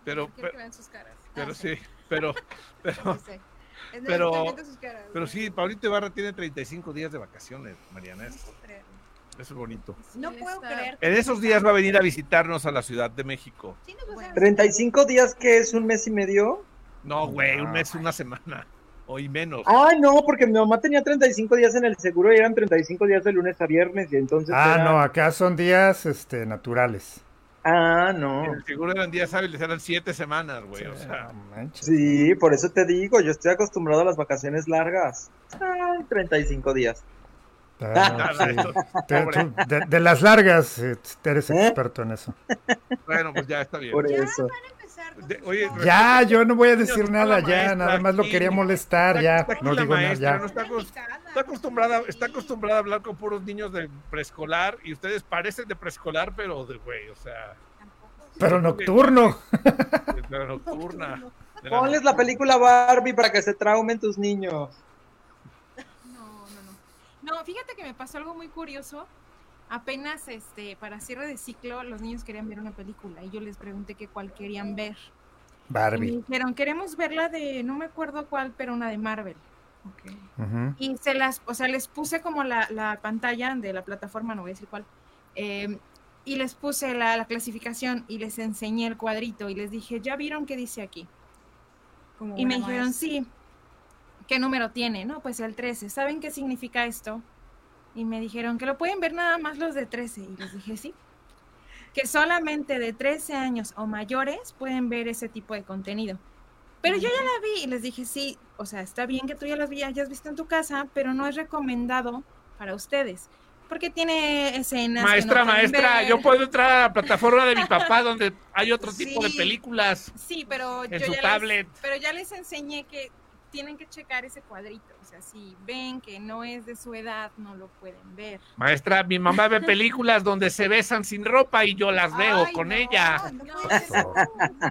pero, Quiero que vean sus caras. pero Ah, sí, pero, pero, Pero- pero sí, Paulito Ibarra tiene 35 días de vacaciones, Mariana. Eso es bonito. No puedo creer. En esos días va a venir a visitarnos a la Ciudad de México. Sí nos vas a- 35 días que es un mes y medio. No, güey, un mes, una semana. O y menos. Ah, no, porque mi mamá tenía 35 días en el seguro y eran 35 días de lunes a viernes y entonces Ah, era- no, acá son días este, naturales. Ah, En no. el seguro eran días hábiles, eran siete semanas, güey. O sea, No. Sí, por eso te digo, yo estoy acostumbrado a las vacaciones largas. Ay, 35 días. Ah, sí. Te- tú- de, de las largas, eh, eres ¿Eh? experto en eso. Bueno, pues ya está bien. Por Ya eso. Empezar con De- oye. Ya, yo no voy a decir nada, ya, maestra nada más lo aquí. quería molestar, Está- ya, está aquí no la digo nada, maestra, ya. no está, acostumbrada, está acostumbrada a hablar con puros niños de preescolar y ustedes parecen de preescolar, pero de güey, o sea. Pero nocturno. nocturna. la Ponles la película Barbie para que se traumen tus niños. No, no, no. No, fíjate que me pasó algo muy curioso. Apenas este, para cierre de ciclo, los niños querían ver una película y yo les pregunté que cuál querían ver. Y me Barbie. dijeron, queremos ver la de, no me acuerdo cuál, pero una de Marvel. Ujú. Y se las, o sea, les puse como la, la pantalla de la plataforma, no voy a decir cuál, eh, y les puse la, la clasificación y les enseñé el cuadrito y les dije, ¿ya vieron qué dice aquí? Como Y me dijeron, maestra. sí. ¿Qué número tiene? No, pues el 13. ¿Saben qué significa esto? Y me dijeron que lo pueden ver nada más los de 13. Y les dije, sí. Que solamente de 13 años o mayores pueden ver ese tipo de contenido. Pero yo ya la vi y les dije, sí, o sea, está bien que tú ya las vi- hayas visto en tu casa, pero no es recomendado para ustedes. Porque tiene escenas. que Maestra, no maestra, ver. yo puedo entrar a la plataforma de mi papá donde hay otro tipo de películas Sí, pero en yo su ya les- tablet. pero ya les enseñé que tienen que checar ese cuadrito. O sea, si ven que no es de su edad, no lo pueden ver. Maestra, mi mamá ve películas donde se besan sin ropa y yo las veo Ay, con no, ella. no No, eso-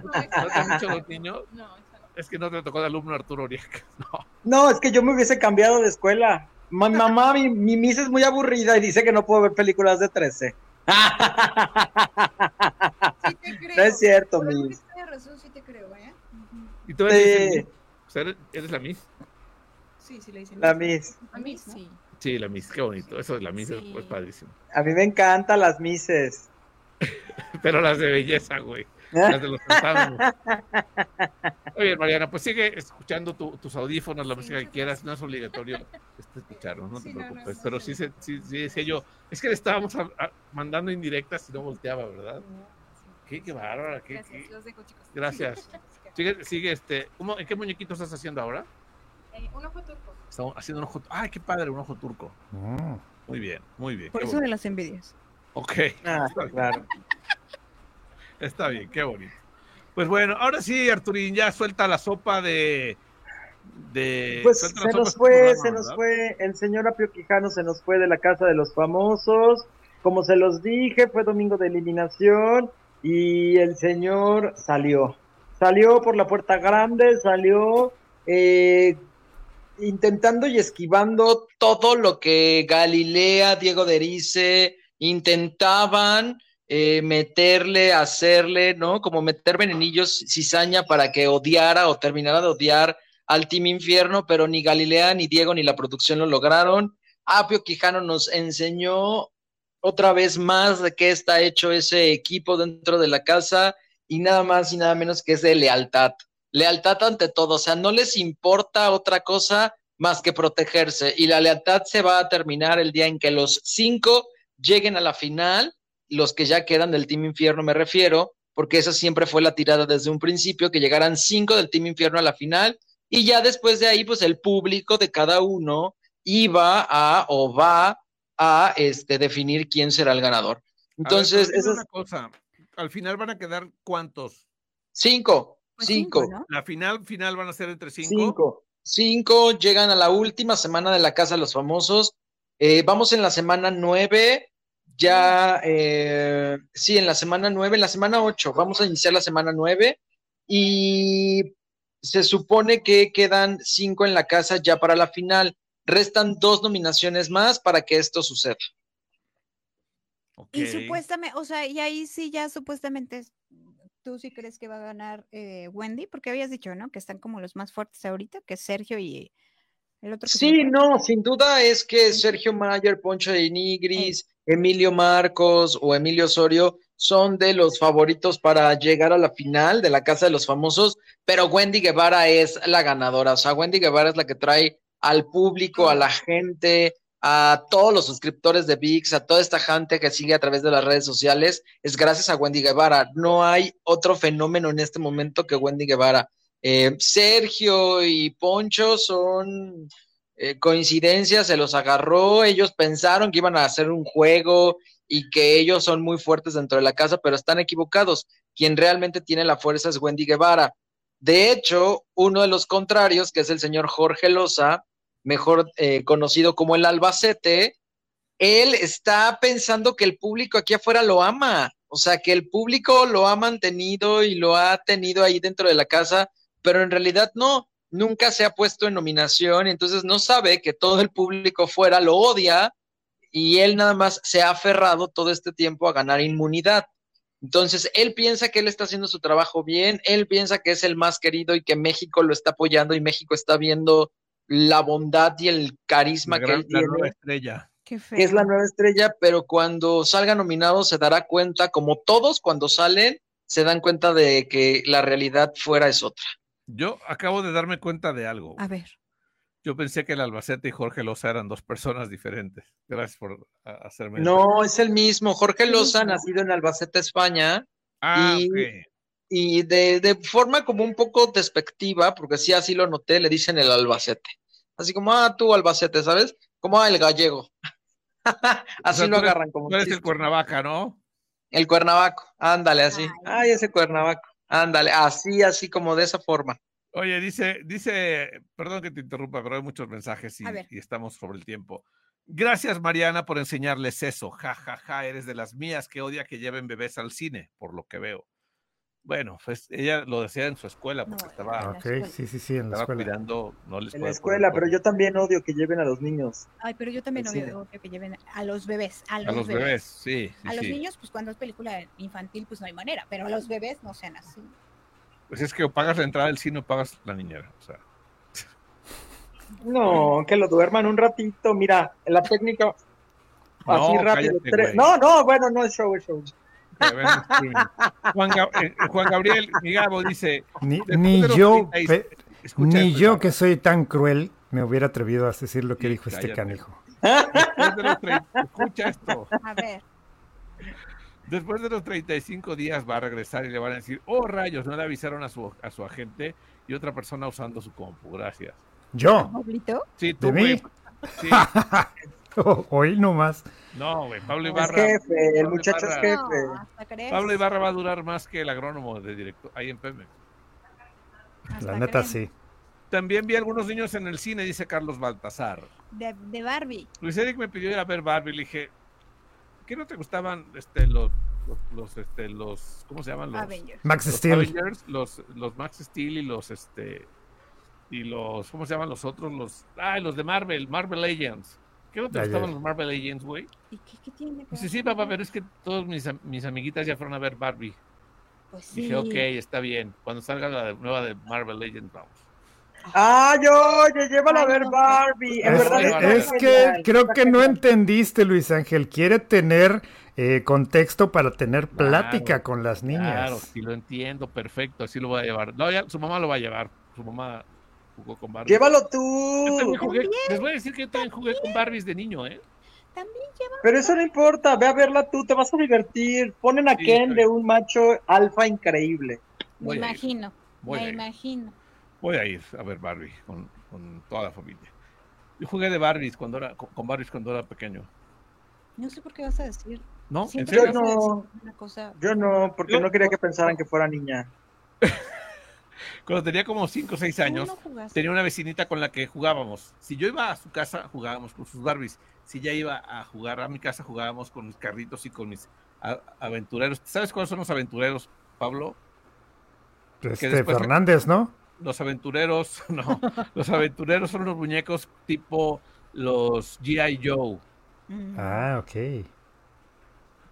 ¿No te han dicho los niños? No. Es que no te tocó de alumno Arturo. No. No, es que yo me hubiese cambiado de escuela. Ma- mamá, mi, mi miss es muy aburrida y dice que no puedo ver películas de 13. Sí te creo. No es cierto, miss. tienes razón, sí te creo, ¿eh? ¿Y tú eres, Sí. O sea, ¿eres, la Miss? Sí, sí le dicen. La miss. A mí sí. Sí, la Miss, qué bonito. Eso de la Miss es Sí. pues, padrísimo. A mí me encantan las misses. Pero las de belleza, güey. Las de los certámenes. Oye, Mariana, pues sigue escuchando tu- tus audífonos, la Sí, música que quieras. No es obligatorio este, escucharnos, no te Sí, no, no, preocupes. Pero no, sí, sí, sí decía yo. Es que le estábamos a- a- mandando indirectas y no volteaba, ¿verdad? Qué, qué bárbara. Qué, Gracias, qué- los dejo, chicos. Gracias. Sigue, sigue este. ¿cómo- ¿En qué muñequito estás haciendo ahora? Eh, un ojo turco. Estamos haciendo un ojo. ¡Ay, qué padre! Un ojo turco. Mm. Muy bien, muy bien. Por qué eso de las envidias. Ok. Ah, Está bien. claro. Está bien, qué bonito. Pues bueno, ahora sí, Arturín, ya suelta la sopa de, de... Pues se nos fue, programa, se nos ¿verdad? fue, el señor Apio Quijano se nos fue de la casa de los famosos. Como se los dije, fue domingo de eliminación y el señor salió. Salió por la puerta grande, salió eh, intentando y esquivando todo lo que Galilea, Diego Derice intentaban eh, meterle, hacerle, ¿no? Como meter venenillos, cizaña para que odiara o terminara de odiar al Team Infierno, pero ni Galilea, ni Diego, ni la producción lo lograron. Apio Quijano nos enseñó otra vez más de qué está hecho ese equipo dentro de la casa y nada más y nada menos que es de lealtad. Lealtad ante todo, o sea, no les importa otra cosa más que protegerse y la lealtad se va a terminar el día en que los cinco lleguen a la final, los que ya quedan del Team Infierno me refiero, porque esa siempre fue la tirada desde un principio, que llegaran cinco del Team Infierno a la final y ya después de ahí, pues el público de cada uno iba a o va a este, definir quién será el ganador. Entonces, a ver, pero dime esos una cosa. Al final van a quedar cuántos? cinco, Pues cinco, ¿no? La final final van a ser entre cinco. cinco, cinco llegan a la última semana de la Casa de los Famosos. Eh, vamos en la semana nueve, ya, eh, sí, en la semana nueve, en la semana ocho, vamos a iniciar la semana nueve y se supone que quedan cinco en la casa ya para la final. Restan dos nominaciones más para que esto suceda. Y supuestamente, o sea, y ahí sí ya supuestamente es- tú sí crees que va a ganar eh, Wendy, porque habías dicho, ¿no? Que están como los más fuertes ahorita, que es Sergio y el otro. Sí, no, sin duda es que Sergio Mayer, Poncho de Nigris, Emilio Marcos o Emilio Osorio son de los favoritos para llegar a la final de la Casa de los Famosos, pero Wendy Guevara es la ganadora. O sea, Wendy Guevara es la que trae al público, a la gente, a todos los suscriptores de VIX, a toda esta gente que sigue a través de las redes sociales. Es gracias a Wendy Guevara. No hay otro fenómeno en este momento que Wendy Guevara. Eh, Sergio y Poncho son eh, coincidencias, se los agarró, ellos pensaron que iban a hacer un juego y que ellos son muy fuertes dentro de la casa, pero están equivocados. Quien realmente tiene la fuerza es Wendy Guevara. De hecho, uno de los contrarios, que es el señor Jorge Loza, mejor eh, conocido como el Albacete, él está pensando que el público aquí afuera lo ama, o sea, que el público lo ha mantenido y lo ha tenido ahí dentro de la casa, pero en realidad no, nunca se ha puesto en nominación, entonces no sabe que todo el público fuera lo odia y él nada más se ha aferrado todo este tiempo a ganar inmunidad. Entonces, él piensa que él está haciendo su trabajo bien, él piensa que es el más querido y que México lo está apoyando y México está viendo la bondad y el carisma La, que él la tiene nueva estrella. Qué feo. que es la nueva estrella, pero cuando salga nominado se dará cuenta, como todos cuando salen, se dan cuenta de que la realidad fuera es otra. Yo acabo de darme cuenta de algo. A ver. Yo pensé que el Albacete y Jorge Loza eran dos personas diferentes. Gracias por a- hacerme. No, es el mismo. Jorge Loza, nacido en Albacete, España, Ah, y- ok. y de, de forma como un poco despectiva, porque sí, así lo noté, le dicen el Albacete. Así como, ah, tú Albacete, ¿sabes? Como, ah, el gallego. así sea, lo eres- agarran como Tú eres el. Cuernavaca, ¿no? El Cuernavaco, ándale así. Ay. Ay, ese Cuernavaco, ándale, así, así como de esa forma. Oye, dice, dice, perdón que te interrumpa, pero hay muchos mensajes y, y estamos sobre el tiempo. Gracias, Mariana, por enseñarles eso. Ja, ja, ja, eres de las mías que odia que lleven bebés al cine, por lo que veo. Bueno, pues ella lo decía en su escuela porque No, estaba, sí, sí, sí, en la estaba escuela. cuidando, no les En la escuela, pero yo también odio que lleven a los niños. Ay, pero yo también odio, que lleven a los bebés. A los, A los bebés, sí. sí, A los niños, pues cuando es película infantil, pues no hay manera, pero a los bebés no sean así. Pues es que o pagas la entrada del cine o pagas la niñera. O sea, No, que lo duerman un ratito. Mira, la técnica así No, rápido. cállate, tres- güey. No, no, bueno, no es show, es show. Juan, Gab- eh, Juan Gabriel Migabo dice, Ni, yo, 36 pe- escucha ni yo que soy tan cruel me hubiera atrevido a decir lo que Sí, dijo este canijo. Escucha esto. A ver, Después de los 35 días va a regresar y le van a decir, oh rayos, no le avisaron a su, a su agente y otra persona usando su compu. Gracias. Yo. Sí, tú, ¿De mí? Sí, hoy nomás. no, güey. Pablo Es Ibarra. jefe, el muchacho es jefe. No, hasta crees. Pablo Ibarra va a durar más que el agrónomo de directo ahí en Pemex. La neta creen. sí. También vi algunos niños en el cine, dice Carlos Baltasar. De, de Barbie. Luis Eric me pidió ir a ver Barbie, le dije, ¿qué no te gustaban este, los, los, los, este, los, ¿cómo se llaman? Los, Avengers. Max los Steel. Avengers, los, los Max Steel y los, este, y los, ¿cómo se llaman los otros? Los, ah, los de Marvel, Marvel Legends. ¿Qué no te gustaban los Marvel Legends, güey? ¿Y qué, qué tiene? que sí, con papá, pero es que todos mis, am- mis amiguitas ya fueron a ver Barbie. Pues sí. Dije, ok, está bien. Cuando salga la nueva de Marvel Legends, vamos. Ah, yo, yo llévala a ver. Barbie. Es, verdad es- está es que creo que no entendiste, Luis Ángel. Quiere tener eh, contexto para tener Claro, plática con las niñas. Claro, sí lo entiendo, perfecto, así lo voy a llevar. No, ya, su mamá lo va a llevar. Su mamá jugó con Barbie. Llévalo Yo tú. también jugué- les voy a decir que yo también jugué con Barbies de niño, ¿eh? También lleva. Pero eso no importa, ve a verla tú, te vas a divertir. Ponen a Sí, Ken de un macho alfa increíble. Me Voy imagino. voy me imagino. Voy a ir a ver Barbie con, con toda la familia. Yo jugué de Barbies cuando era, con, Barbies cuando era pequeño. No sé por qué vas a decir. ¿No? ¿En Yo serio? a no. una cosa. Yo no, porque Yo- no quería que pensaran que fuera niña. Cuando tenía como 5 o 6 Tú años, no tenía una vecinita con la que jugábamos. Si yo iba a su casa, jugábamos con sus Barbies. Si ella iba a jugar a mi casa, jugábamos con mis carritos y con mis a- aventureros. ¿Sabes cuáles son los aventureros, Pablo? Este, después- Fernández, ¿no? Los aventureros, no. Los aventureros son los muñecos tipo los G.I. Joe, Mm. Ah, ok.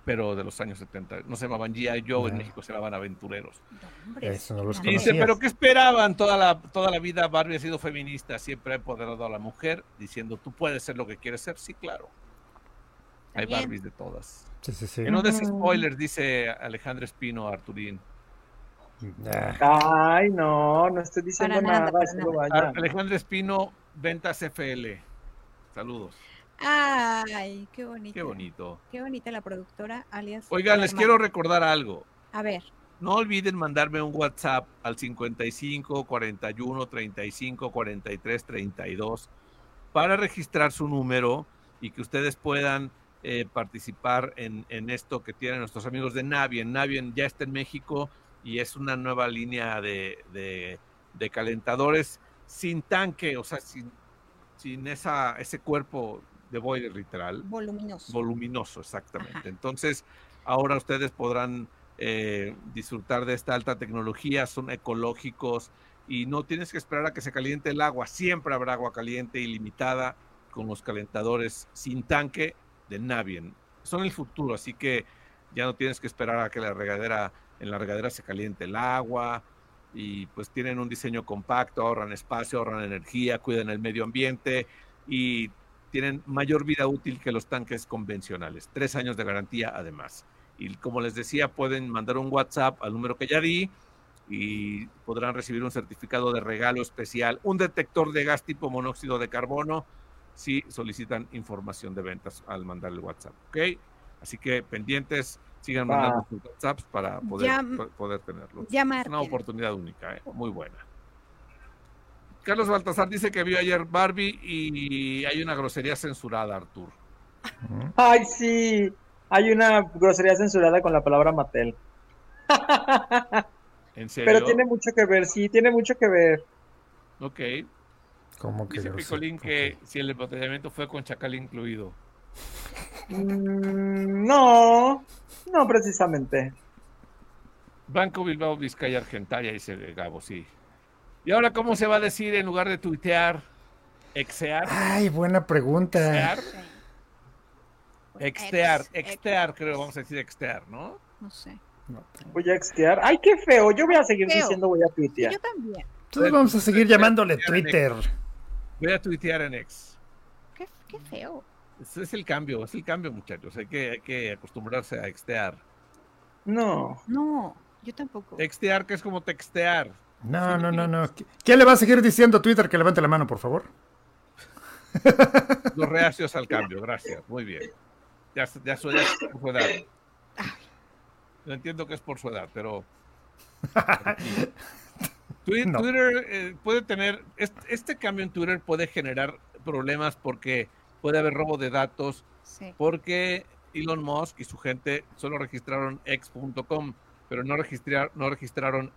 Pero de los años 70. No se llamaban G.I. Joe, en. México se llamaban aventureros. Eso no los Dice, pero ¿qué esperaban? Toda la, toda la vida Barbie ha sido feminista, siempre ha empoderado a la mujer, diciendo, tú puedes ser lo que quieres ser. Sí, claro. Hay. Barbies de todas. Sí, sí, sí. Que no des spoilers, dice Alejandro Espino Arturín. Ay, no, no estoy diciendo Para nada, nada, para nada. vaya. Alejandro Espino, Ventas FL. Saludos. Ay, qué bonito. Qué bonito. Qué bonita la productora, alias. Oigan, les quiero recordar algo. A ver, No olviden mandarme un WhatsApp al 55 41 35 43 32 para registrar su número y que ustedes puedan eh, participar en, en esto que tienen nuestros amigos de Navien. Navien ya está en México y es una nueva línea de, de- de calentadores sin tanque, o sea, sin, sin esa, ese cuerpo de boiler literal voluminoso. voluminoso, exactamente. Ajá. Entonces, ahora ustedes podrán eh, disfrutar de esta alta tecnología, son ecológicos y no tienes que esperar a que se caliente el agua. Siempre habrá agua caliente ilimitada con los calentadores sin tanque de Navien. Son el futuro, así que ya no tienes que esperar a que la regadera, en la regadera se caliente el agua y pues tienen un diseño compacto, ahorran espacio, ahorran energía, cuidan el medio ambiente y tienen mayor vida útil que los tanques convencionales. Tres años de garantía además. Y como les decía, pueden mandar un WhatsApp al número que ya di y podrán recibir un certificado de regalo especial, un detector de gas tipo monóxido de carbono si solicitan información de ventas al mandar el WhatsApp. ¿Ok? Así que pendientes, sigan mandando sus WhatsApps para poder, Ya- po- poder tenerlos. Ya Es una oportunidad única, ¿eh? muy buena. Carlos Baltasar dice que vio ayer Barbie y hay una grosería censurada, Artur. Ay, sí. Hay una grosería censurada con la palabra Mattel. ¿En serio? Pero tiene mucho que ver, sí, tiene mucho que ver. Ok. como que Dice. Picolín que si el embotellamiento fue con chacal incluido. Mm, no, no precisamente. Banco Bilbao Vizcaya Argentaria, dice Gabo, sí. ¿Y ahora cómo se va a decir en lugar de tuitear? ¿Exear? Ay, buena pregunta. ¿Exear? Extear, Ex- ex- extear, creo, vamos a decir extear, ¿no? No sé. No. Voy a extear. Ay, qué feo. Yo voy a seguir Feo. diciendo voy a tuitear. Yo también. Entonces vamos a seguir llamándole Twitter. Voy a tuitear en ex. Qué, qué feo. Ese es el cambio, es el cambio, muchachos. Hay que, hay que acostumbrarse a extear. No. No, yo tampoco. Extear, que es como textear. No, no, no, no. ¿Quién le va a seguir diciendo a Twitter que levante la mano, por favor? Los reacios al cambio, gracias. Muy bien. Ya, ya, por su edad. Yo entiendo que es por su edad, pero. Twi- No. Twitter eh, puede tener. Este, este cambio en Twitter puede generar problemas porque puede haber robo de datos, Sí. porque Elon Musk y su gente solo registraron x.com, pero no, registrar, no registraron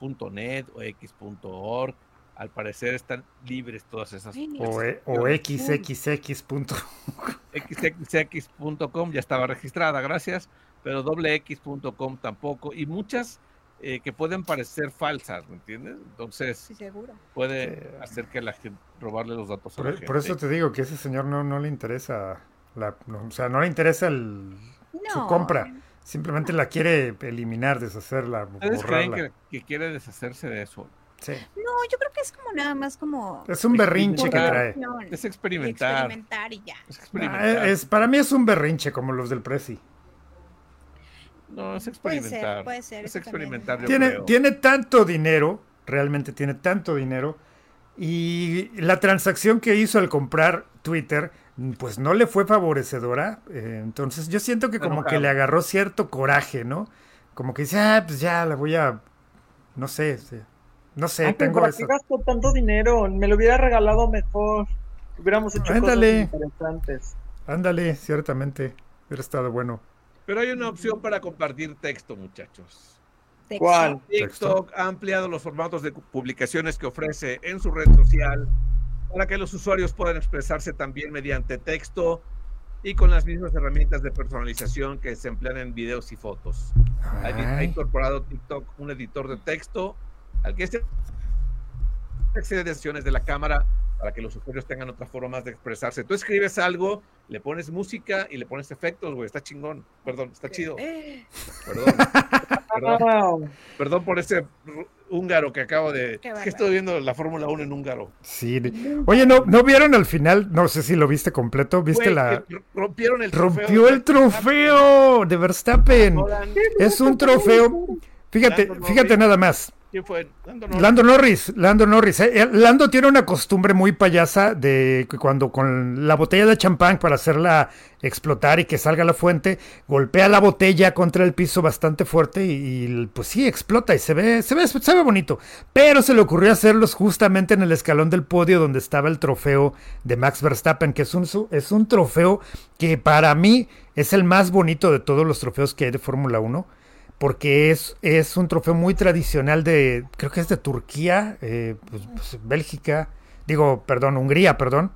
x.net o x.org al parecer están libres todas esas. O, e, o xxx.com xxx.com ya estaba registrada, gracias, pero doble x.com tampoco. Y muchas eh, que pueden parecer falsas, ¿me entiendes? Entonces, Sí, seguro. puede hacer que la gente robarle los datos a la Por, gente. por eso te digo que ese señor no, no le interesa la, no, o sea, no le interesa el, su No. compra. Simplemente la quiere eliminar, deshacerla, ¿Ustedes creen borrarla. que, que quiere deshacerse de eso? Sí. No, yo creo que es como nada más como Es un berrinche que trae. Es experimentar. experimentar y ya. Es Ah, experimentar. es, para mí es un berrinche como los del Prezi. No, es Puede experimentar. ser, puede ser. Es experimentar, yo Tiene, creo. tiene tanto dinero, realmente tiene tanto dinero, y la transacción que hizo al comprar Twitter, pues no le fue favorecedora. eh, entonces yo siento que como que le agarró cierto coraje, ¿no? Como que dice, ah, pues ya la voy a, no sé, sí, no sé, Ay, tengo ¿para eso. qué gastó tanto dinero? Me lo hubiera regalado mejor. Hubiéramos hecho Ándale. cosas interesantes. Ándale, ciertamente, hubiera estado bueno. Pero hay una opción para compartir texto, muchachos. Texto. ¿Cuál? TikTok ha ampliado los formatos de publicaciones que ofrece en su red social para que los usuarios puedan expresarse también mediante texto y con las mismas herramientas de personalización que se emplean en videos y fotos. Ha, incorporado TikTok un editor de texto al que se accede a sesiones de la cámara para que los usuarios tengan otras formas de expresarse. Tú escribes algo, le pones música y le pones efectos, güey, está chingón. Perdón, está chido. Eh, Perdón. Perdón. Perdón por ese húngaro que acabo de. Es que estoy viendo la Fórmula 1 en húngaro. sí. de- Oye, ¿no, ¿no vieron al final? No sé si lo viste completo. ¿Viste Güey, la... rompieron el trofeo. Rompió el trofeo de Verstappen. Nolan. Es un trofeo. Fíjate, fíjate nada más. ¿Quién fue? Lando Norris. Lando Norris, Lando Norris. eh, eh, Lando tiene una costumbre muy payasa de que cuando con la botella de champán para hacerla explotar y que salga la fuente, golpea la botella contra el piso bastante fuerte y, pues sí explota y se ve, se ve, se ve bonito. Pero se le ocurrió hacerlos justamente en el escalón del podio donde estaba el trofeo de Max Verstappen, que es un, es un trofeo que para mí es el más bonito de todos los trofeos que hay de Fórmula 1 porque es, es un trofeo muy tradicional de, creo que es de Turquía, eh, pues, pues, Bélgica, digo, perdón, Hungría, perdón.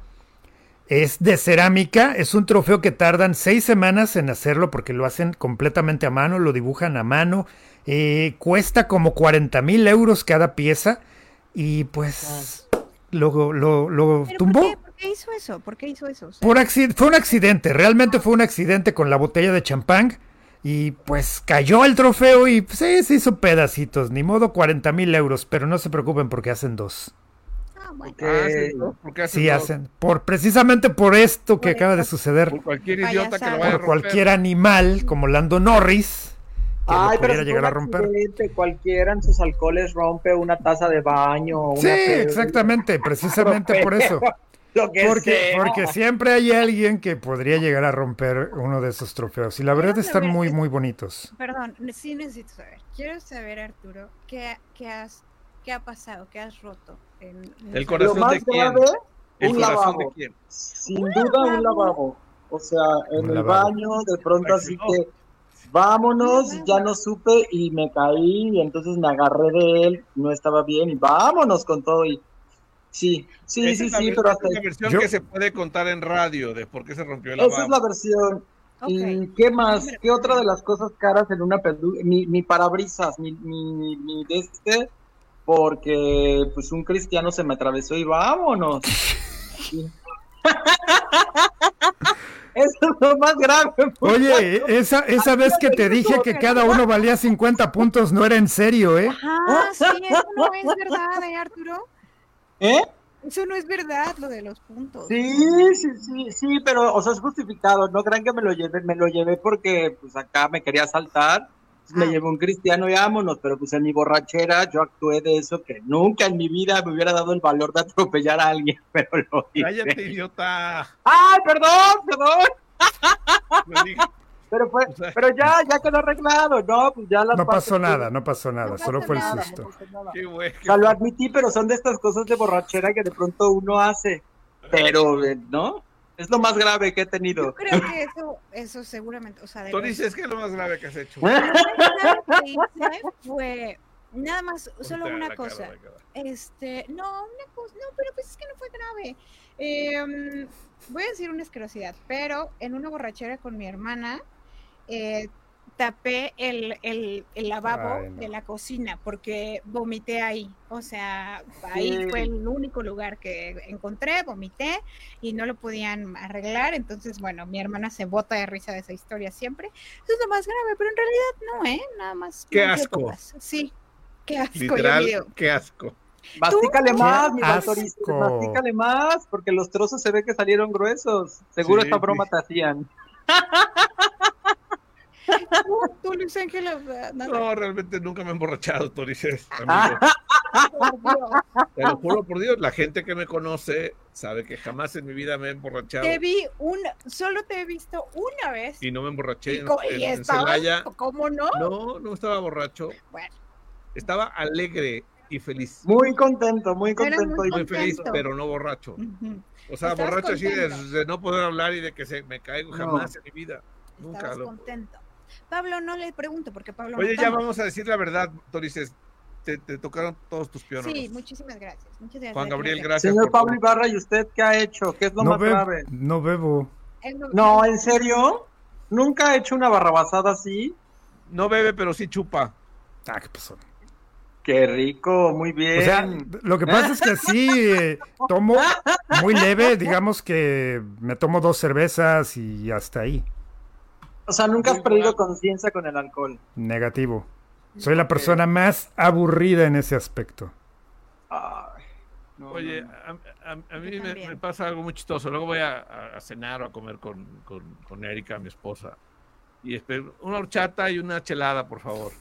Es de cerámica, es un trofeo que tardan seis semanas en hacerlo porque lo hacen completamente a mano, lo dibujan a mano, eh, cuesta como 40 mil euros cada pieza y pues lo, lo, lo ¿Pero tumbó. ¿por qué? ¿Por qué hizo eso? ¿Por qué hizo eso? O sea, Por fue un accidente, realmente fue un accidente con la botella de champán. Y pues cayó el trofeo y pues, sí, se hizo pedacitos, ni modo 40 mil euros, pero no se preocupen porque hacen dos. ah, bueno. Ah, hacen dos, ¿por qué hacen Sí, dos? hacen, por precisamente por esto que Por acaba de suceder, Por cualquier idiota que lo vaya por cualquier animal como Lando Norris, que lo Ay, pero pudiera si llegar a romper. accidente, Cualquiera en sus alcoholes rompe una taza de baño. Una Sí, exactamente, precisamente por eso. Lo que Porque, sea. porque siempre hay alguien que podría llegar a romper uno de esos trofeos. Y la verdad Quiero están saber- muy, muy bonitos. Perdón, sí necesito saber. Quiero saber, Arturo, ¿qué, qué, has, qué ha pasado? ¿Qué has roto? En, en El corazón de quién? grave, ¿El un corazón lavabo. de quién? Sin duda un lavabo. O sea, en Un el lavabo. baño, de pronto así No. que vámonos, ya no supe y me caí y entonces me agarré de él, no estaba bien y vámonos con todo y sí, sí, Esa sí, la sí, pero esa hasta es la versión Yo- que se puede contar en radio de por qué se rompió el esa es la versión. ¿Y qué más? ¿Qué otra de las cosas caras en una peluca? Mi, mi parabrisas, mi, mi, mi de este, porque pues un cristiano se me atravesó y vámonos. Sí. Eso es lo más grave. Oye, esa, esa vez que te dije que cada uno valía 50 puntos no era en serio, ¿eh? Ajá, sí, eso no es verdad, ¿eh, Arturo? ¿Eh? Eso no es verdad, lo de los puntos. Sí, sí, sí, sí, pero, o sea, es justificado. No crean que me lo llevé, me lo llevé porque, pues, acá me quería saltar. Me Ah. llevó un cristiano y vámonos, pero pues en mi borrachera yo actué de eso que nunca en mi vida me hubiera dado el valor de atropellar a alguien, pero lo hice. Cállate, idiota. ¡Ay, perdón, perdón! Dije, Pero fue, O sea- pero ya, ya quedó arreglado, ¿no? Pues ya las No partes pasó nada, que- no pasó nada, No solo fue el nada, no susto. pasó nada. Qué güey. O sea, lo admití, pero son de estas cosas de borrachera que de pronto uno hace. Pero, eh, ¿no? Es lo más grave que he Yo tenido. creo que eso, eso seguramente, o sea, de Tú los- dices que es lo más grave que has hecho. lo más grave que hice fue nada más, solo una cosa. cara, la cara. Este, no, una cosa, no, pero pues es que no fue grave. Em, voy a decir una asquerosidad, pero en una borrachera con mi hermana, eh, tapé el, el, el lavabo Ay, no. de la cocina porque vomité ahí. O sea, ahí Sí. fue el único lugar que encontré, vomité y no lo podían arreglar. Entonces, bueno, mi hermana se bota de risa de esa historia siempre. Eso es lo más grave, pero en realidad no, ¿eh? Nada más. Qué asco. Sí, qué asco. yo Literal, qué asco. Mastícale más, mi mastícale más, porque los trozos se ve que salieron gruesos. Seguro Sí, esta broma sí. te hacían. Tú, tú, Luis Ángel. No, realmente nunca me he emborrachado, Torices, Ah. amigo. Por Dios. Te lo juro por Dios, la gente que me conoce sabe que jamás en mi vida me he emborrachado. Te vi una, solo te he visto una vez. Y no me emborraché Y, en, y en- en estabas, Celaya. ¿cómo no? No, no estaba borracho. Bueno, Estaba alegre y feliz. Muy contento, muy contento. muy y- Muy feliz, contento. pero no borracho. ujú, O sea, Estabas borracho así de, contento. de no poder hablar y de que se me caigo No. jamás en mi vida. Nunca estabas lo. contento. Pablo, no le pregunto porque Pablo no Oye, ya vamos a decir la verdad, Torices. Te, te tocaron todos tus piononos. Sí, muchísimas gracias. Muchas gracias. Juan Gabriel, gracias. Señor por Pablo. Ibarra, ¿y usted qué ha hecho? ¿Qué es lo No, más grave? no bebo. No, ¿en serio? ¿Nunca ha hecho una barrabasada así? No bebe, pero sí chupa. Ah, ¿qué pasó? Qué rico, muy bien. O sea, lo que pasa es que sí eh, tomo muy leve, digamos que me tomo dos cervezas y hasta ahí. O sea, nunca has perdido conciencia con el alcohol. Negativo. Soy la persona más aburrida en ese aspecto. Ay, no, Oye, no, no. a, a- a mí me, pasa algo muy chistoso. Luego voy a, cenar o a comer con, con, con Erika, mi esposa. Y espero una horchata y una chelada, por favor.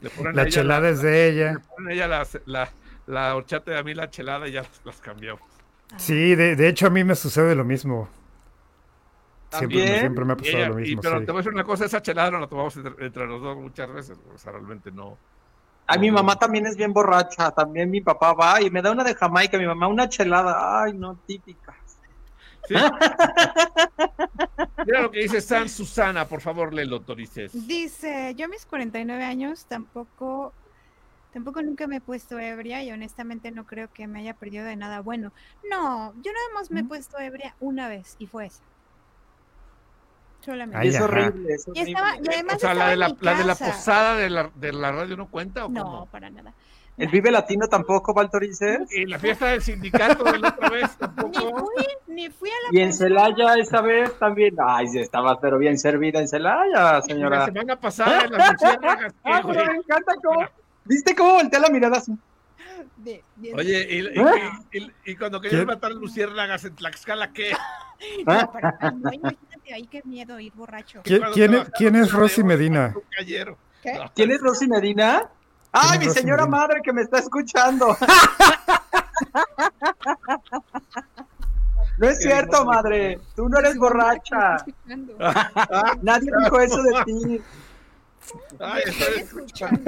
Le ponen La chelada es de Le ella. ponen a ella la, la, la horchata y a mí la chelada y ya las cambiamos. Sí, de, de hecho a mí me sucede lo mismo. Siempre, ¿También? siempre me ha Y pasado ella- lo y- mismo. pero sí. te voy a decir una cosa, esa chelada no la tomamos entre, entre los dos muchas veces. O sea, realmente no. Ay, mi mamá también es bien borracha. También mi papá va y me da una de Jamaica. Mi mamá una chelada. Ay, no, típica. Sí. Mira lo que dice San Susana, por favor, le autorices. Dice, yo a mis 49 años tampoco, tampoco nunca me he puesto ebria y honestamente no creo que me haya perdido de nada bueno. No, yo nada más me he puesto ebria una vez y fue esa. Solamente. Ay, es horrible, es y estaba, además O sea, estaba la de en la, la de la posada de la, de la radio no cuenta o No, cómo? para nada. ¿El Vive Latino tampoco, Valtorices? Y la fiesta del sindicato de la otra vez Ni tampoco. fui, ni fui a la Y en. Celaya esa vez también. Ay, sí, estabas pero bien servida en Celaya, La señora. semana pasada en las luciérnagas, ¿qué, Ay, güey? pero me encanta cómo. ¿Viste cómo voltea la mirada así? De- de- Oye, y, y- ¿Eh? y- y- y cuando querían ¿Qué? matar luciérnagas en Tlaxcala, ¿qué? no, pero- ay, no, imagínate ahí qué miedo ir borracho. ¿Quién, quién es, quién es Rosy Medina? ¿Qué? ¿Quién es Rosy Medina? ¡Ay, ¿Quién mi Rosy señora Medina? madre que me está escuchando! No es cierto, madre. Tú no eres borracha. Escuchando. Nadie dijo eso de ti. Ay, Estoy estoy escuchando.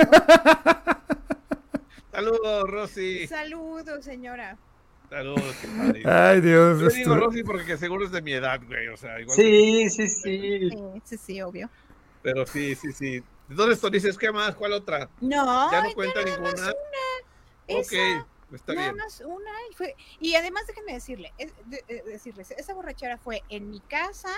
Saludos, Rosy. Saludos, señora. Saludos, qué padre. Ay, Dios. Yo digo Rosy porque seguro es de mi edad, güey. O sea, igual. Sí, sí, sí. Sí, sí, sí, obvio. Pero sí, sí, sí. Entonces, tú dices, ¿qué más? ¿Cuál otra? No, ¿Ya no cuenta nada más ninguna? una. Ok, Esa, está nada bien. más una y fue. Y además déjenme decirle, es- de- de- decirles, esa borrachera fue en mi casa,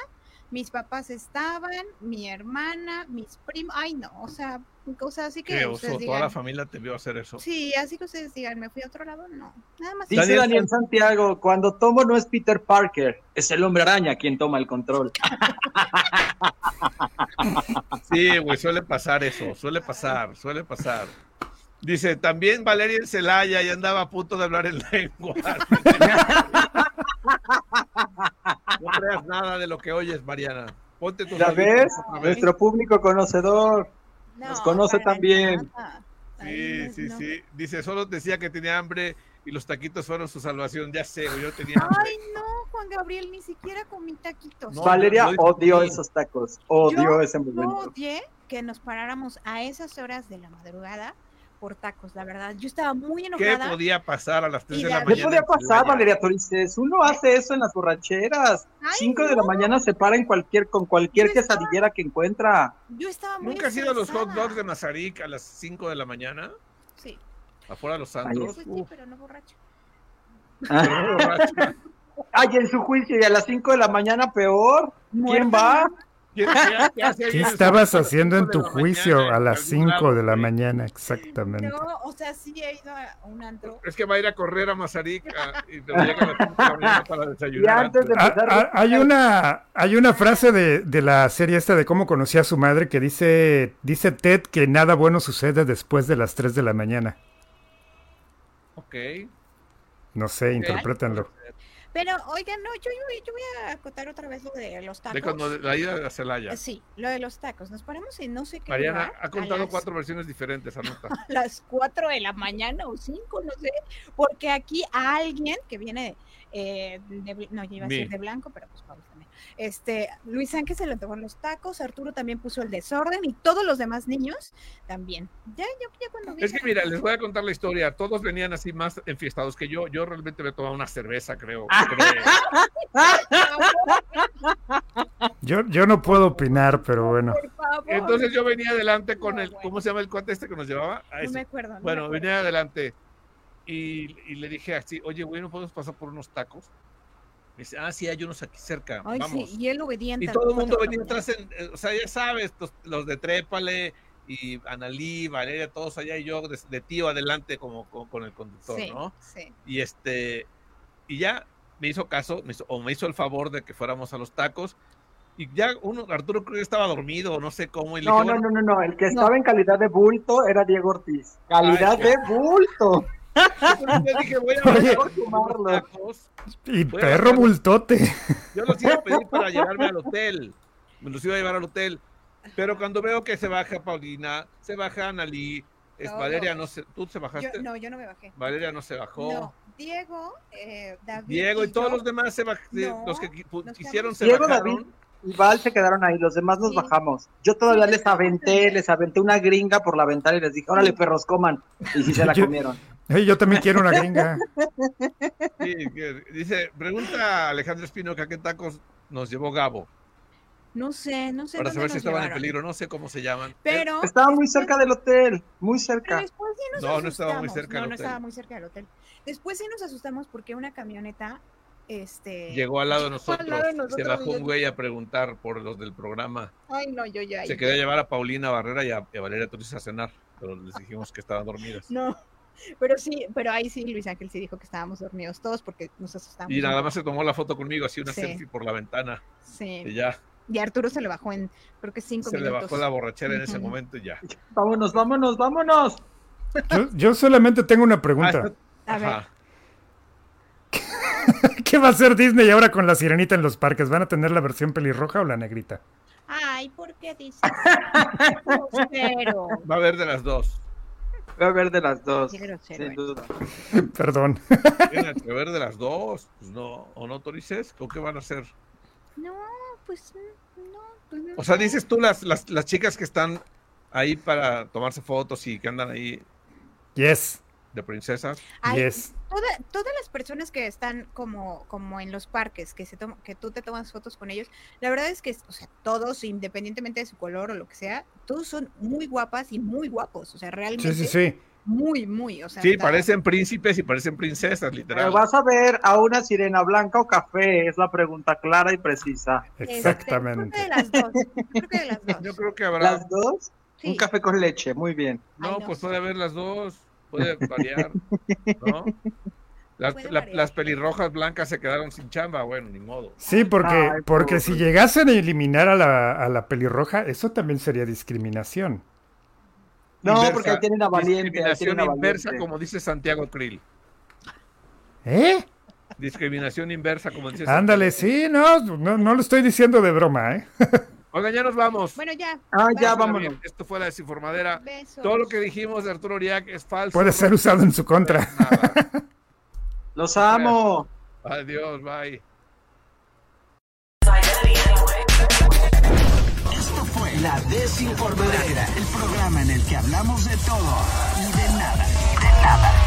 mis papás estaban, mi hermana, mis primos, ay no, o sea, cosas así que ustedes toda la familia te vio hacer eso. Sí, así que ustedes digan, me fui a otro lado, no. Nada más. Dice Daniel Santiago, cuando tomo no es Peter Parker, es el hombre araña quien toma el control. Sí, güey, suele pasar eso, suele pasar, suele pasar. Dice, también Valeria en Celaya ya andaba a punto de hablar en lengua. No creas nada de lo que oyes, Mariana. Ponte tus ¿Ya audífonos ves? Nuestro público conocedor. No, nos conoce también. nada. Sí, sí, no. sí. Dice, solo decía que tenía hambre y los taquitos fueron su salvación. Ya sé, yo tenía hambre. Ay, no, Juan Gabriel, ni siquiera comí taquitos. No, Valeria no, no, odió esos tacos. Odió Yo ese Yo momento. odié que nos paráramos a esas horas de la madrugada por tacos, la verdad. Yo estaba muy ¿Qué enojada. podía pasar a las 3 Y de la de- mañana? ¿Qué podía pasar? Valeria Torices? Uno hace eso en las borracheras. Ay, 5 de la no, mañana se para en cualquier, con cualquier Yo estaba- quesadillera que encuentra. Yo estaba muy ¿Nunca has ido a los hot dogs de Mazarik a las 5 de la mañana? Sí. Afuera de los Ahí antros. Pues sí, pero no borracho. Ah. pero no borracho. Ay, en su juicio, y a las 5 de la mañana peor. ¿Quién va? ¿Qué, qué- qué hace ahí ¿Qué en el estabas a haciendo en tu juicio mañana a las algún 5 lado, de la mañana? Exactamente. No, o sea, sí he ido a un antro. Es que va a ir a correr a Mazarik a- y te llega a las 5 de la para Y desayunar. antes de Ah, empezar. ah, hay una hay una frase de, de la serie esta de cómo conocí a su madre que dice dice Ted que nada bueno sucede después de las 3 de la mañana. Ok. No sé, interprétenlo. Pero, oigan, no, yo, yo, yo voy a acotar otra vez lo de los tacos. De cuando la ida a Celaya. Eh, Sí, lo de los tacos. Nos paramos en no sé qué Mariana lugar, ha contado las- cuatro versiones diferentes, anota. a las 4 de la mañana o 5, no sé, porque aquí a alguien que viene eh, de, no, yo iba a decir de blanco, pero pues Pablo también. Este, Luis Ángel se le tocó los tacos, Arturo también puso el desorden y todos los demás niños también. Ya, yo ya cuando vi Es que mira, les voy a contar la historia. Todos venían así más enfiestados que yo. Yo realmente me tomaba una cerveza, creo. creo. Yo, yo no puedo opinar, pero bueno. Entonces yo venía adelante con No, el, bueno. ¿cómo se llama el cuate este que nos llevaba? Ah, no me acuerdo. no me Bueno, acuerdo. venía adelante y, y le dije así, oye, güey, ¿no podemos pasar por unos tacos? Me dice, ah, sí, hay unos aquí cerca, Ay, vamos. sí, y él obediente. Y todo el mundo venía atrás, en, eh, o sea, ya sabes, los, los de Trépale y Analí, Valeria, todos allá y yo de, de tío adelante como, como con el conductor, mañana. ¿no? Sí, sí. Y este, y ya me hizo caso, me hizo- o me hizo el favor de que fuéramos a los tacos. Y ya uno, Arturo creo que estaba dormido, o no sé cómo, y No, dije, no, bueno, no, no, no. El que estaba en calidad de bulto era Diego Ortiz. Calidad Ay, de bulto. Entonces yo dije, voy a Oye. tacos. Y Voy a perro bajar- bultote. Yo los iba a pedir para llevarme al hotel. Me los iba a llevar al hotel. Pero cuando veo que se baja Paulina, se baja Analí, es Todos. Valeria no se, ¿tú se bajaste? Yo, no, yo no me bajé. Valeria no se bajó. No, Diego, eh, David. Diego y todos yo- los demás se No, los que quisieron se Diego, bajaron. David. Y Val se quedaron ahí, los demás nos Sí. bajamos. Yo todavía Sí, les aventé, les aventé una gringa por la ventana y les dije, órale, perros, coman. Y sí se la Yo- comieron. Yo también quiero una gringa. Sí, que- dice, pregunta a Alejandro Espino que a qué tacos nos llevó Gabo No sé, no sé. para dónde saber si estaban en peligro, no sé cómo se llaman. Pero. Estaba muy cerca del hotel, muy cerca. después sí nos No, no estaba muy asustamos. cerca No, del no hotel. estaba muy cerca del hotel. Después sí nos asustamos porque una camioneta. Este. Llegó al lado de nosotros, al lado de se bajó un güey a preguntar por los del programa. Ay, no, yo ya. Se quería llevar a Paulina Barrera y a, y a Valeria Torres a cenar, pero les dijimos que estaban dormidas. No. Pero sí, pero ahí sí, Luis Ángel sí dijo que estábamos dormidos todos porque nos asustamos. Y nada más se tomó la foto conmigo, así una Sí. selfie por la ventana. Sí. Y ya, Y Arturo se le bajó en, creo que cinco se le minutos. bajó la borrachera en ese momento y ya. Vámonos, vámonos, vámonos. Yo, yo solamente tengo una pregunta. A ver, Ajá. ¿Qué va a hacer Disney ahora con la sirenita en los parques? ¿Van a tener la versión pelirroja o la negrita? Ay, ¿por qué dices? Va a haber de las dos. A ver de las dos, Qué grosero, sin duda. Perdón. Tienen que ver de las dos. Pues no, ¿o no, Torices? ¿O qué van a hacer? No, pues no. pues no O sea, dices tú las, las, las chicas que están ahí para tomarse fotos y que andan ahí Yes, de princesas. Ay, yes. toda- todas las personas que están como, como en los parques, que se toma- que tú te tomas fotos con ellos, la verdad es que, o sea, todos, independientemente de su color o lo que sea, todos son muy guapas y muy guapos, o sea, realmente Sí, sí, sí. muy, muy, o sea, Sí, está- parecen príncipes y parecen princesas, Pero literal. vas a ver a una sirena blanca o café, es la pregunta clara y precisa. Exactamente. creo que de las dos, creo que de las dos. Yo creo que habrá. ¿Las dos? sí. Un café con leche, muy bien. No, Ay, no pues puede haber las dos. Puede variar. ¿No? Las, Puede la- las pelirrojas blancas se quedaron sin chamba. Bueno, ni modo. Sí, porque, Ay, porque si llegasen a eliminar a la, a la pelirroja, eso también sería discriminación. No, Inversa, porque ahí tienen a Valiente. Discriminación a inversa, Valiente. como dice Santiago Krill. ¿Eh? Discriminación inversa, como dice Ándale, Santiago. sí, no, no, no lo estoy diciendo de broma, ¿eh? Oigan, ya nos vamos. Bueno, ya. Ah, ya, Vámonos. Esto fue la desinformadera. Besos. Todo lo que dijimos de Arturo Uriac es falso. Puede ser usado en su contra. Los amo. Adiós, bye. Esto fue La Desinformadera, el programa en el que hablamos de todo y de nada. De nada.